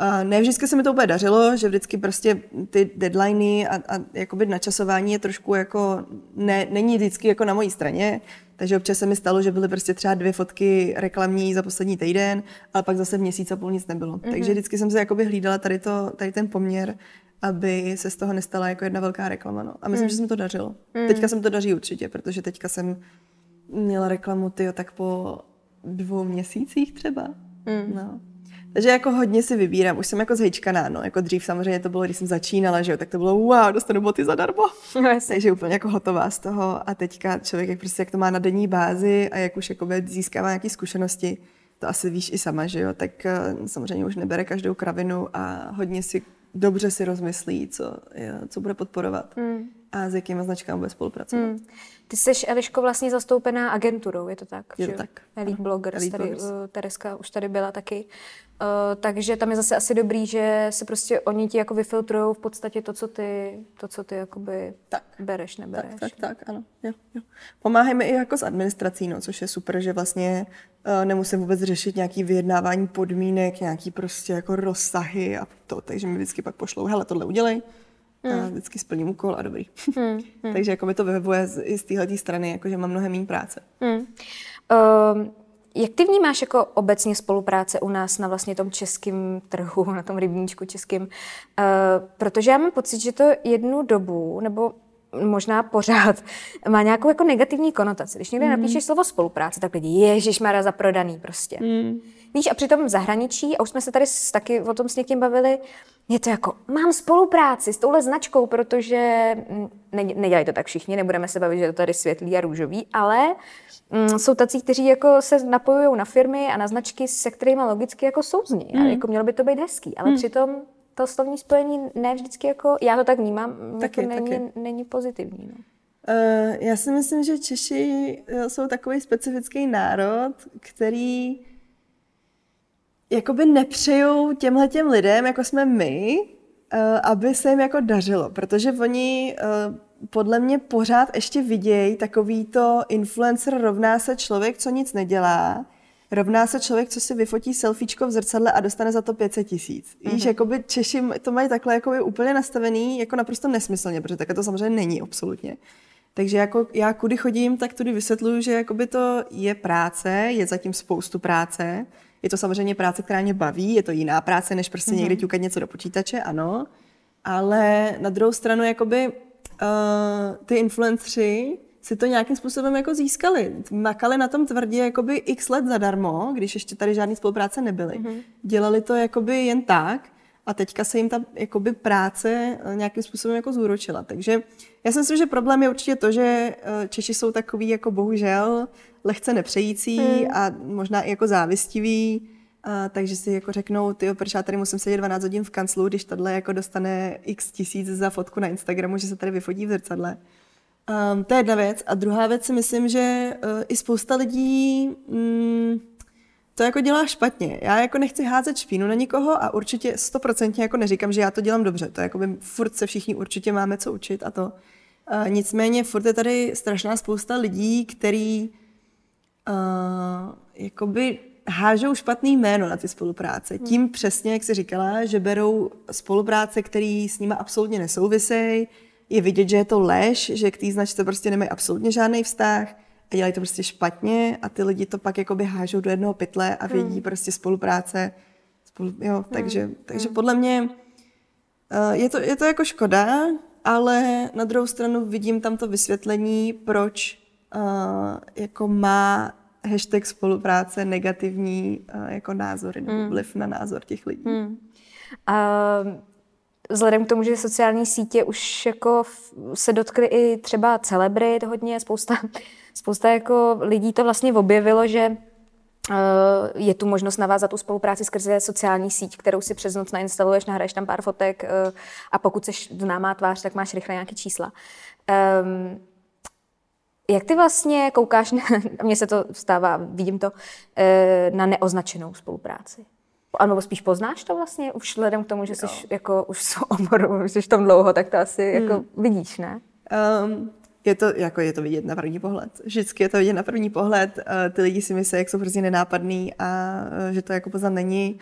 Uh, ne vždycky se mi to úplně dařilo, že vždycky prostě ty deadliny a, a jakoby načasování je trošku jako, ne, není vždycky jako na mojí straně, takže občas se mi stalo, že byly prostě třeba dvě fotky reklamní za poslední týden, ale pak zase v měsíc a půl nic nebylo. Mm-hmm. Takže vždycky jsem se jakoby hlídala tady, to, tady ten poměr aby se z toho nestala jako jedna velká reklama. No. A myslím, mm. že se mi to dařilo. Mm. Teďka se mi to daří určitě, protože teďka jsem měla reklamu tyjo, tak po dvou měsících třeba. Mm. No. Takže jako hodně si vybírám, už jsem jako zhejčkaná, no, jako dřív samozřejmě to bylo, když jsem začínala, že jo, tak to bylo wow, dostanu boty zadarmo. No, Takže úplně jako hotová z toho a teďka člověk, jak prostě jak to má na denní bázi a jak už jako získává nějaké zkušenosti, to asi víš i sama, že jo, tak eh, samozřejmě už nebere každou kravinu a hodně si dobře si rozmyslí, co, co bude podporovat mm. A s jakými značkami bude spolupracovat. Mm. Ty jsi, Eliško, vlastně zastoupená agenturou, je to tak? Je to tak. Elite Bloggers, Elite tady, Bloggers. Uh, Tereska už tady byla taky. Uh, takže tam je zase asi dobrý, že se prostě oni ti jako vyfiltrují v podstatě to, co ty, to, co ty jakoby tak. bereš, nebereš. Tak, tak, tak, ano. Jo, jo. Pomáháme i jako s administrací, no, což je super, že vlastně uh, nemusím vůbec řešit nějaký vyjednávání podmínek, nějaký prostě jako rozsahy a to, takže mi vždycky pak pošlou, hele, tohle udělej, Hmm. A vždycky splním úkol a dobrý. Hmm. Hmm. Takže jako mi to vyhovuje z, i z téhle strany, jako že mám mnohem méně práce. Hmm. Um, jak ty vnímáš jako obecně spolupráce u nás na vlastně tom českém trhu, na tom rybníčku českým? Uh, protože já mám pocit, že to jednu dobu, nebo možná pořád, má nějakou jako negativní konotaci. Když někde mm. napíšeš slovo spolupráce, tak lidi, ježiš, Mara za prodaný prostě. Mm. Víš, a přitom v zahraničí, a už jsme se tady taky o tom s někým bavili, je to jako, mám spolupráci s touhle značkou, protože mm, ne, nedělají to tak všichni, nebudeme se bavit, že je to tady světlý a růžový, ale mm, jsou tací, kteří jako se napojují na firmy a na značky, se kterými logicky jako souzní. Mm. A jako mělo by to být hezký, ale mm. přitom to slovní spojení ne vždycky jako, já to tak vnímám, taky, jako není, taky. není pozitivní. No. Uh, já si myslím, že Češi eh, jsou takový specifický národ, který jakoby nepřejou těmhle těm lidem, jako jsme my, uh, aby se jim jako dařilo, protože oni uh, podle mě pořád ještě vidějí takový to influencer rovná se člověk, co nic nedělá, rovná se člověk, co si vyfotí selfiečko v zrcadle a dostane za to 500 tisíc. Mm-hmm. Víš, jakoby Češi to mají takhle jakoby úplně nastavený, jako naprosto nesmyslně, protože takhle to samozřejmě není absolutně. Takže jako já kudy chodím, tak tudy vysvětluju, že jakoby to je práce, je zatím spoustu práce. Je to samozřejmě práce, která mě baví, je to jiná práce, než prostě mm-hmm. někdy ťukat něco do počítače, ano. Ale na druhou stranu, jakoby uh, ty influenceri si to nějakým způsobem jako získali. Makali na tom tvrdě jakoby x let zadarmo, když ještě tady žádný spolupráce nebyly. Mm-hmm. Dělali to jakoby jen tak a teďka se jim ta jakoby práce eh, nějakým způsobem jako zúročila. Takže já si myslím, že problém je určitě to, že eh, Češi jsou takový jako bohužel lehce nepřející mm. a možná i jako závistiví, a, takže si jako řeknou, ty proč já tady musím sedět 12 hodin v kanclu, když tohle jako dostane x tisíc za fotku na Instagramu, že se tady vyfotí v zrcadle. Um, to je jedna věc. A druhá věc si myslím, že uh, i spousta lidí mm, to jako dělá špatně. Já jako nechci házet špínu na nikoho a určitě stoprocentně jako neříkám, že já to dělám dobře. To jako by furt se všichni určitě máme co učit a to. Uh, nicméně furt je tady strašná spousta lidí, který uh, jakoby hážou špatný jméno na ty spolupráce. Hmm. Tím přesně, jak jsi říkala, že berou spolupráce, které s nimi absolutně nesouvisejí, je vidět, že je to lež, že k té značce prostě nemají absolutně žádný vztah a dělají to prostě špatně a ty lidi to pak jakoby hážou do jednoho pytle a vědí hmm. prostě spolupráce. Spolu, jo, hmm. takže, takže hmm. podle mě uh, je, to, je to jako škoda, ale na druhou stranu vidím tam to vysvětlení, proč uh, jako má hashtag spolupráce negativní uh, jako názory nebo hmm. vliv na názor těch lidí. Hmm. Uh, vzhledem k tomu, že sociální sítě už jako se dotkly i třeba celebrit hodně, spousta, spousta jako lidí to vlastně objevilo, že Uh, je tu možnost navázat tu spolupráci skrze sociální síť, kterou si přes noc nainstaluješ, nahraješ tam pár fotek uh, a pokud jsi známá tvář, tak máš rychle nějaké čísla. Um, jak ty vlastně koukáš, na, mně se to stává, vidím to, eh, na neoznačenou spolupráci? A nebo spíš poznáš to vlastně, už vzhledem k tomu, že jsi jako už v oboru, jsi v tom dlouho, tak to asi hmm. jako vidíš, ne? Um, je to, jako je to vidět na první pohled. Vždycky je to vidět na první pohled. Uh, ty lidi si myslí, jak jsou hrozně nenápadný a uh, že to jako poznat není.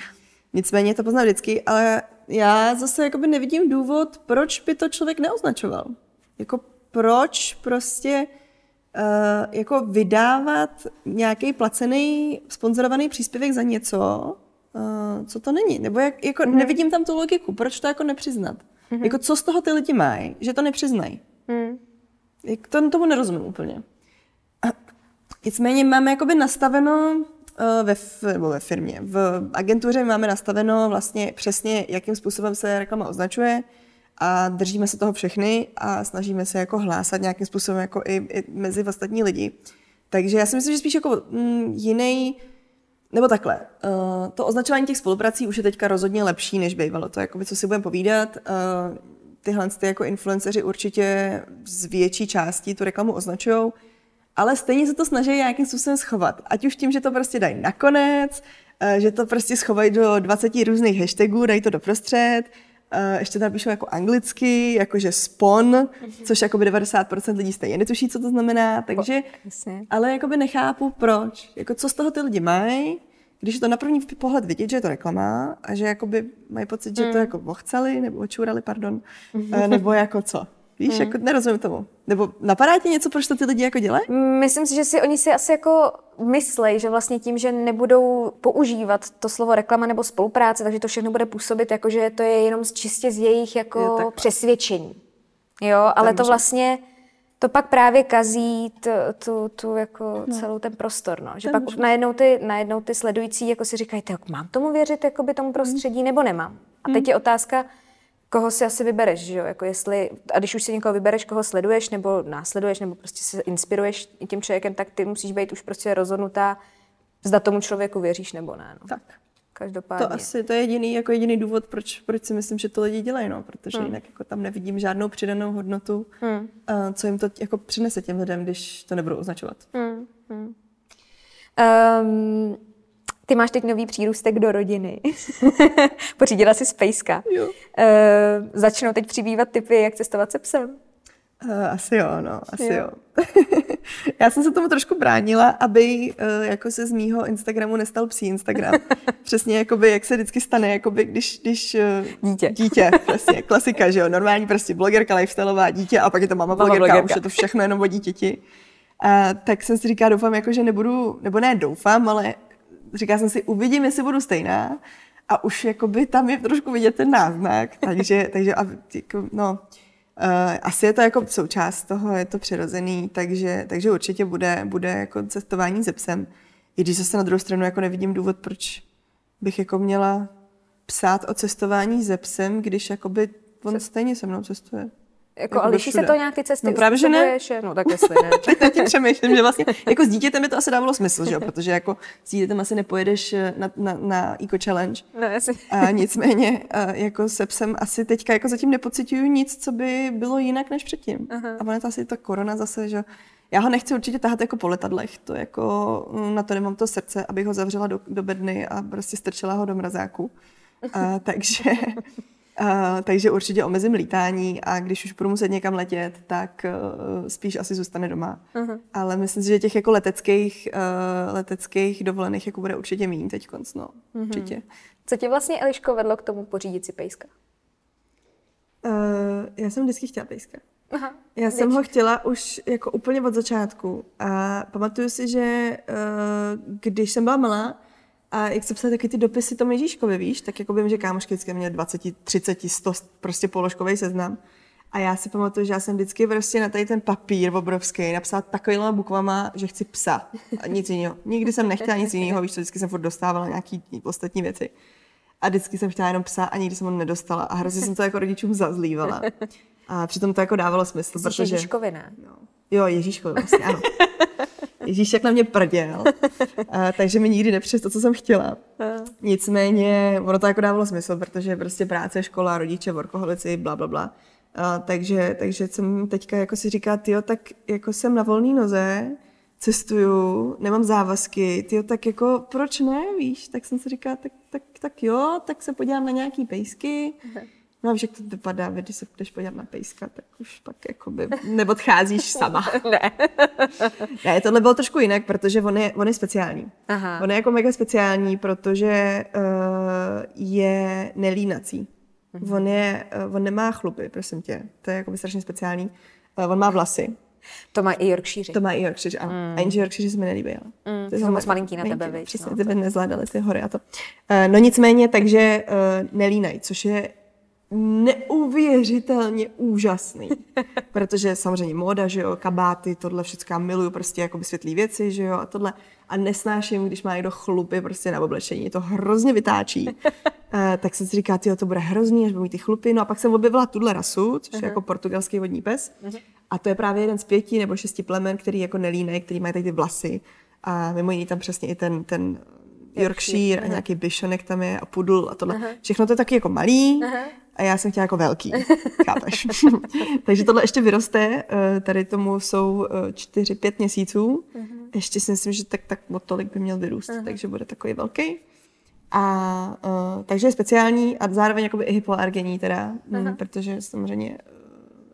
Nicméně to poznám vždycky, ale já zase jakoby nevidím důvod, proč by to člověk neoznačoval. Jako proč prostě uh, jako vydávat nějaký placený, sponzorovaný příspěvek za něco, uh, co to není. Nebo jak, jako mm. nevidím tam tu logiku, proč to jako nepřiznat. Mm-hmm. Jako co z toho ty lidi mají, že to nepřiznají. Mm. Jak to, tomu nerozumím úplně. Nicméně máme jakoby nastaveno uh, ve, nebo ve firmě, v agentuře máme nastaveno vlastně přesně, jakým způsobem se reklama označuje a držíme se toho všechny a snažíme se jako hlásat nějakým způsobem jako i, i mezi ostatní lidi. Takže já si myslím, že spíš jako mm, jiný, nebo takhle, uh, to označování těch spoluprací už je teďka rozhodně lepší, než bývalo. To jakoby, co si budeme povídat, uh, tyhle ty jako influenceři určitě z větší části tu reklamu označují, ale stejně se to snaží nějakým způsobem schovat. Ať už tím, že to prostě dají nakonec, uh, že to prostě schovají do 20 různých hashtagů, dají to doprostřed, Uh, ještě tam píšu jako anglicky, jakože spon, mm-hmm. což jako by 90% lidí stejně netuší, co to znamená, takže, Jasně. ale jakoby nechápu proč, jako co z toho ty lidi mají, když je to na první pohled vidět, že je to reklama a že jakoby mají pocit, že mm. to jako vochceli nebo očurali, pardon, mm-hmm. nebo jako co. Víš, mm. jako nerozumím tomu. Nebo napadá ti něco, proč to ty lidi jako dělají? Myslím si, že si oni si asi jako myslej, že vlastně tím, že nebudou používat to slovo reklama nebo spolupráce, takže to všechno bude působit jako, že to je jenom čistě z jejich jako přesvědčení. Jo, ale to vlastně to pak právě kazí tu, tu, tu jako no. celou ten prostor, no. Že ten pak najednou ty, najednou ty sledující jako si říkají, tak mám tomu věřit jakoby tomu prostředí, mm. nebo nemám. A teď mm. je otázka, koho si asi vybereš, že jo? Jako jestli, a když už si někoho vybereš, koho sleduješ, nebo následuješ, nebo prostě se inspiruješ tím člověkem, tak ty musíš být už prostě rozhodnutá, zda tomu člověku věříš nebo ne. No. Tak. Každopádně. To asi, to je jediný, jako jediný důvod, proč, proč si myslím, že to lidi dělají, no, protože hmm. jinak jako tam nevidím žádnou přidanou hodnotu, hmm. uh, co jim to jako přinese těm lidem, když to nebudou označovat. Hmm. Hmm. Um, ty máš teď nový přírůstek do rodiny. Pořídila si spejska. Jo. Uh, začnou teď přibývat typy, jak cestovat se psem. Uh, asi jo, no, asi jo. jo. Já jsem se tomu trošku bránila, aby uh, jako se z mýho Instagramu nestal psí Instagram. Přesně jakoby, jak se vždycky stane, jakoby, když, když dítě. Dítě, přesně, klasika, že jo, normální prostě blogerka, lifestyleová dítě a pak je to mama, mama blogerka, blogerka, už je to všechno jenom o dítěti. Uh, tak jsem si říká, doufám, jako, že nebudu, nebo ne doufám, ale říká jsem si, uvidím, jestli budu stejná. A už jakoby tam je trošku vidět ten náznak, takže, takže a, jako, no, Uh, asi je to jako součást toho, je to přirozený, takže, takže určitě bude, bude jako cestování se psem. I když zase na druhou stranu jako nevidím důvod, proč bych jako měla psát o cestování se psem, když jakoby on stejně se mnou cestuje. Jako, jako ale liší se to nějak ty cesty? No právě, že ne. No tak jestli ne. tak tím přemýšlím, že vlastně jako s dítětem by to asi dávalo smysl, že jo? protože jako s dítětem asi nepojedeš eh, na, na, na Eco Challenge. No, jasně. A nicméně a jako se psem asi teďka jako zatím nepocituju nic, co by bylo jinak než předtím. Aha. A ono je to asi ta korona zase, že já ho nechci určitě tahat jako po letadlech, to jako mm, na to nemám to srdce, abych ho zavřela do, do bedny a prostě strčila ho do mrazáku. A, takže Uh, takže určitě omezím lítání a když už budu muset někam letět, tak uh, spíš asi zůstane doma. Uh-huh. Ale myslím si, že těch jako leteckých, uh, leteckých dovolených jako bude určitě méně teď konc, no. Uh-huh. Určitě. Co tě vlastně, Eliško, vedlo k tomu pořídit si pejska? Uh, já jsem vždycky chtěla pejska. Aha, já věč. jsem ho chtěla už jako úplně od začátku a pamatuju si, že uh, když jsem byla malá, a jak se psali taky ty dopisy tomu Ježíškovi, víš, tak jako vím, že kámošky vždycky měly 20, 30, 100 prostě položkový seznam. A já si pamatuju, že já jsem vždycky prostě na tady ten papír obrovský napsala takovýma bukvama, že chci psa. A nic jiného. Nikdy jsem nechtěla nic jiného, víš, vždycky jsem furt dostávala nějaký ostatní věci. A vždycky jsem chtěla jenom psa a nikdy jsem ho nedostala. A hrozně jsem to jako rodičům zazlívala. A přitom to jako dávalo smysl, Jsi protože... Ježíškovi, ne? Jo, jo Ježíškovi vlastně, ano. Ježíš, jak na mě prděl. a, takže mi nikdy nepřes to, co jsem chtěla. Nicméně, ono to jako dávalo smysl, protože prostě práce, škola, rodiče, workoholici, bla, bla, bla. A, takže, takže jsem teďka jako si říká, jo, tak jako jsem na volné noze, cestuju, nemám závazky, tyjo, tak jako proč ne, víš? Tak jsem si říkala, tak, tak, tak jo, tak se podívám na nějaký pejsky. No jak to vypadá, když se budeš podívat na pejska, tak už pak jakoby neodcházíš sama. ne. ne, tohle bylo trošku jinak, protože on je, on je speciální. Aha. On je jako mega speciální, protože uh, je nelínací. Mm-hmm. On, je, uh, on nemá chlupy, prosím tě. To je jako strašně speciální. Uh, on má vlasy. To má i Yorkshire. To má i Yorkshire, ano. Mm. A jenže Yorkshire se mi. Mm, to jsou moc malinký na tebe, víš. Přesně, no. ty by nezvládaly ty hory a to. Uh, no nicméně, takže uh, nelínají, což je neuvěřitelně úžasný. Protože samozřejmě móda, že jo, kabáty, tohle všechno miluju, prostě jako světlý věci, že jo, a tohle. A nesnáším, když má někdo chlupy prostě na oblečení, to hrozně vytáčí. uh, tak jsem si říká, tyjo, to bude hrozný, až budu mít ty chlupy. No a pak jsem objevila tuhle rasu, což uh-huh. je jako portugalský vodní pes. Uh-huh. A to je právě jeden z pěti nebo šesti plemen, který jako nelínej, který mají tady ty vlasy. A mimo jiný tam přesně i ten, ten Yorkshire a nějaký Bishonek tam je a pudl a tohle. Uh-huh. Všechno to je taky jako malý, uh-huh a já jsem chtěla jako velký, chápeš? Takže tohle ještě vyroste, eh, tady tomu jsou eh, čtyři, pět měsíců, uh-huh. ještě si myslím, že tak, tak o tolik by měl vyrůst, uh-huh. takže bude takový velký. A uh, takže je speciální a zároveň jakoby i hypoalergenní teda, uh-huh. protože samozřejmě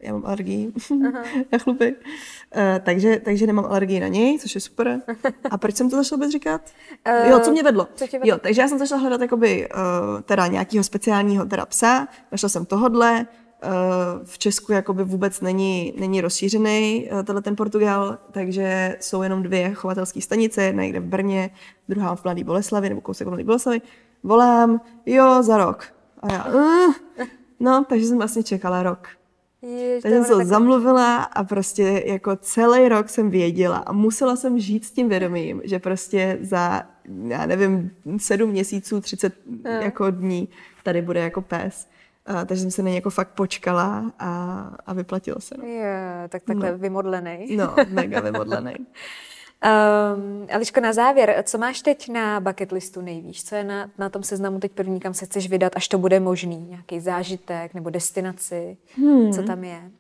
já mám alergii na chlupy, uh, takže, takže nemám alergii na něj, což je super. A proč jsem to začala vůbec říkat? Uh, jo, co mě vedlo? Co vedlo? Jo, takže já jsem začala hledat jakoby, uh, teda nějakého speciálního teda psa, našla jsem tohodle, uh, v Česku jakoby vůbec není, není rozšířený tenhle ten Portugal, takže jsou jenom dvě chovatelské stanice, jedna někde v Brně, druhá v Mladé Boleslavi, nebo kousek v Mladé Boleslavi. Volám, jo, za rok. A já, uh, no, takže jsem vlastně čekala rok. Jež, Takže jsem se zamluvila a prostě jako celý rok jsem věděla a musela jsem žít s tím vědomím, že prostě za, já nevím, sedm měsíců, třicet jako dní tady bude jako pes. A, takže jsem se na něj jako fakt počkala a, a vyplatilo se. No. Je, tak takhle no. vymodlený. No, mega vymodlený. Um, Eliško, na závěr, co máš teď na bucket listu nejvíc? Co je na, na tom seznamu teď první, kam se chceš vydat, až to bude možný? Nějaký zážitek nebo destinaci? Hmm. Co tam je?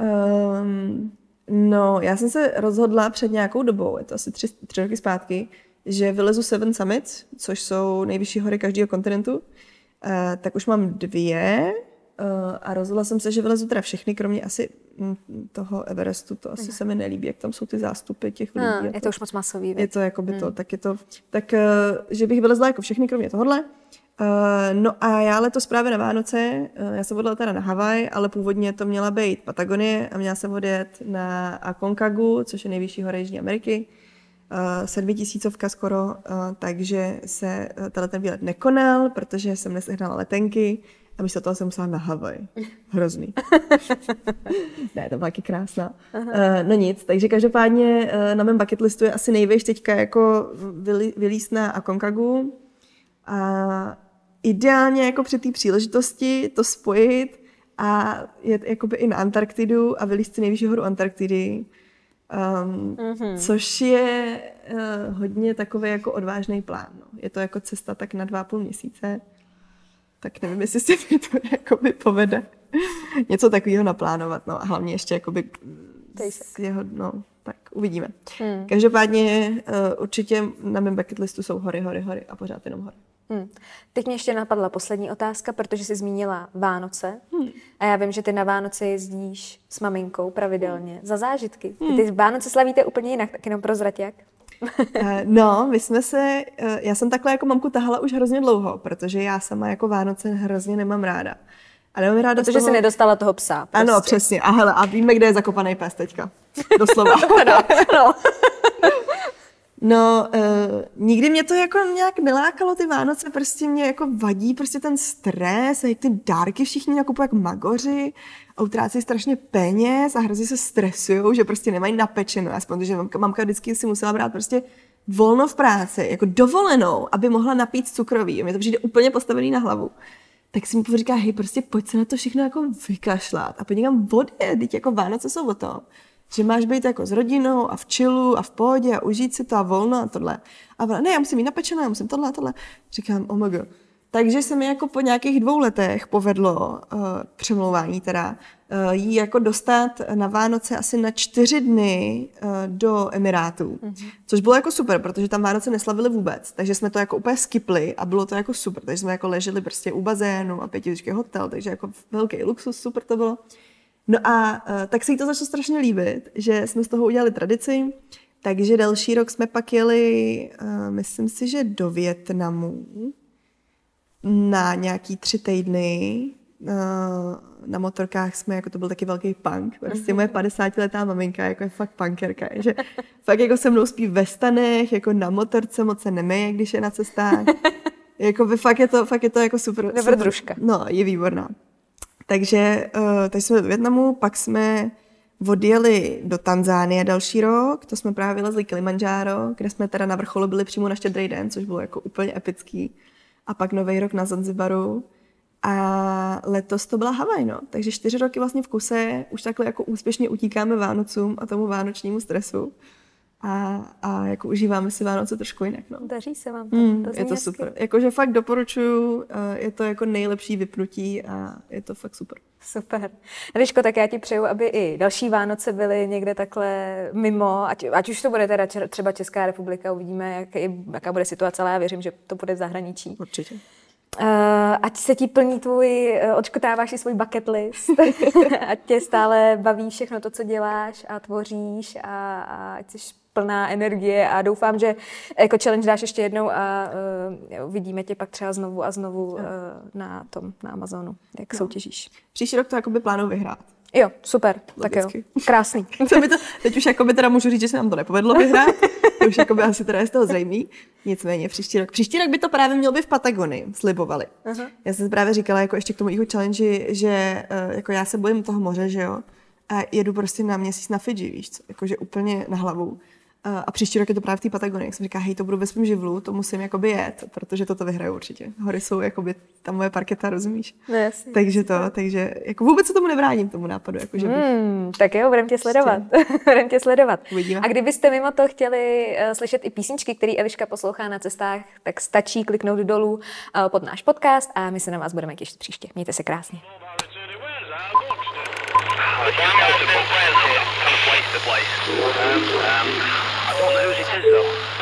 Um, no, já jsem se rozhodla před nějakou dobou, je to asi tři, tři roky zpátky, že vylezu Seven Summits, což jsou nejvyšší hory každého kontinentu. Uh, tak už mám dvě a rozhodla jsem se, že vylezu teda všechny, kromě asi toho Everestu, to asi se mi nelíbí, jak tam jsou ty zástupy těch lidí. No, je to už moc masový. Je to jako by to, hmm. tak je to, tak eh, že bych vylezla jako všechny, kromě tohohle. Uh, no a já letos právě na Vánoce, já jsem odjela teda na Havaj, ale původně to měla být Patagonie a měla jsem odjet na Akonkagu, což je nejvyšší hora Jižní Ameriky, sedmitisícovka skoro, takže se tenhle ten výlet nekonal, protože jsem nesehnala letenky, a místo toho jsem musela na Havaj. Hrozný. ne, to byla taky krásná. Uh, no nic, takže každopádně uh, na mém bucket listu je asi největší teďka jako vylíst na Akonkagu. A ideálně jako při té příležitosti to spojit a jet jakoby i na Antarktidu a vylíst si nejvyšší horu Antarktidy. Um, mm-hmm. Což je uh, hodně takový jako odvážný plán. No. Je to jako cesta tak na dva půl měsíce tak nevím, jestli se mi to jakoby povede něco takového naplánovat, no a hlavně ještě jakoby s jeho, no, tak uvidíme. Hmm. Každopádně uh, určitě na mém bucket listu jsou hory, hory, hory a pořád jenom hory. Hmm. Teď mě ještě napadla poslední otázka, protože jsi zmínila Vánoce. Hmm. A já vím, že ty na Vánoce jezdíš s maminkou pravidelně hmm. za zážitky. Hmm. Ty Vánoce slavíte úplně jinak, tak jenom prozrať jak. Eh, no, my jsme se, eh, já jsem takhle jako mamku tahala už hrozně dlouho, protože já sama jako Vánoce hrozně nemám ráda. A nemám ráda Protože toho... jsi nedostala toho psa. Prostě. Ano, přesně. A hele, a víme, kde je zakopaný pes teďka. Doslova. no. No, uh, nikdy mě to jako nějak nelákalo, ty Vánoce, prostě mě jako vadí prostě ten stres, jak ty dárky všichni nakupují jak magoři a utrácí strašně peněz a hrozně se stresují, že prostě nemají napečeno, aspoň, že mamka, mamka vždycky si musela brát prostě volno v práci, jako dovolenou, aby mohla napít cukroví. Mě to přijde úplně postavený na hlavu. Tak si mi říká, hej, prostě pojď se na to všechno jako vykašlat a pojď někam odjet, teď jako Vánoce jsou o tom že máš být jako s rodinou a v chillu a v pohodě a užít si to a volno a tohle. A ne, já musím mít napečené, já musím tohle a tohle. Říkám, oh my God. Takže se mi jako po nějakých dvou letech povedlo uh, přemlouvání teda uh, jí jako dostat na Vánoce asi na čtyři dny uh, do Emirátů. Mm-hmm. Což bylo jako super, protože tam Vánoce neslavili vůbec. Takže jsme to jako úplně skipli a bylo to jako super. Takže jsme jako leželi prostě u bazénu a pětičky hotel, takže jako velký luxus, super to bylo. No a uh, tak se jí to začalo strašně líbit, že jsme z toho udělali tradici. Takže další rok jsme pak jeli, uh, myslím si, že do Větnamu na nějaký tři týdny na, na motorkách jsme, jako to byl taky velký punk. Prostě moje 50-letá maminka jako je fakt punkerka, že fakt jako se mnou spí ve stanech, jako na motorce, moc se nemeje, když je na cestách. jako by fakt je to, fakt je to jako super. Dobrodružka. No, je výborná. Takže, uh, takže jsme do Větnamu, pak jsme odjeli do Tanzánie další rok, to jsme právě vylezli Kilimanjaro, kde jsme teda na vrcholu byli přímo na štědrý den, což bylo jako úplně epický a pak nový rok na Zanzibaru. A letos to byla Havaj, no. Takže čtyři roky vlastně v kuse už takhle jako úspěšně utíkáme Vánocům a tomu vánočnímu stresu. A, a jako užíváme si Vánoce trošku jinak, no. Daří se vám to. Mm, to je to super. Jakože fakt doporučuju, eh, je to jako nejlepší vypnutí a je to fakt super. Super. Liško, tak já ti přeju, aby i další Vánoce byly někde takhle mimo, ať, ať už to bude teda třeba Česká republika, uvidíme, jak, jaká bude situace, ale já věřím, že to bude v zahraničí. Určitě. Uh, ať se ti plní tvůj, uh, odškotáváš si svůj bucket list, ať tě stále baví všechno to, co děláš a tvoříš a, a ať jsi plná energie a doufám, že jako challenge dáš ještě jednou a uh, uvidíme tě pak třeba znovu a znovu uh, na tom, na Amazonu, jak no. soutěžíš. Příští rok to jakoby plánuju vyhrát. Jo, super, Logicky. tak jo, krásný. Co by to, teď už jakoby teda můžu říct, že se nám to nepovedlo vyhrát, to už jakoby asi teda je z toho zřejmý. Nicméně příští rok. Příští rok by to právě mělo být v Patagonii, slibovali. Uh-huh. Já jsem právě říkala jako ještě k tomu jeho challenge, že uh, jako já se bojím toho moře, že jo, a jedu prostě na měsíc na Fidži, víš co, jakože úplně na hlavu. A příští rok je to právě v té Patagonii. Jak jsem říká, hej, to budu ve svém živlu, to musím jakoby jet, protože toto vyhraju určitě. Hory jsou jakoby ta moje parketa, rozumíš? No, jasně. Takže to, takže jako vůbec se tomu nebráním, tomu nápadu. Jako, že bych... hmm, tak jo, budeme tě sledovat. budeme tě sledovat. Uvidíme. A kdybyste mimo to chtěli uh, slyšet i písničky, které Eliška poslouchá na cestách, tak stačí kliknout dolů uh, pod náš podcast a my se na vás budeme těšit příště. Mějte se krásně. Place. Um, um, I don't know whose it is though.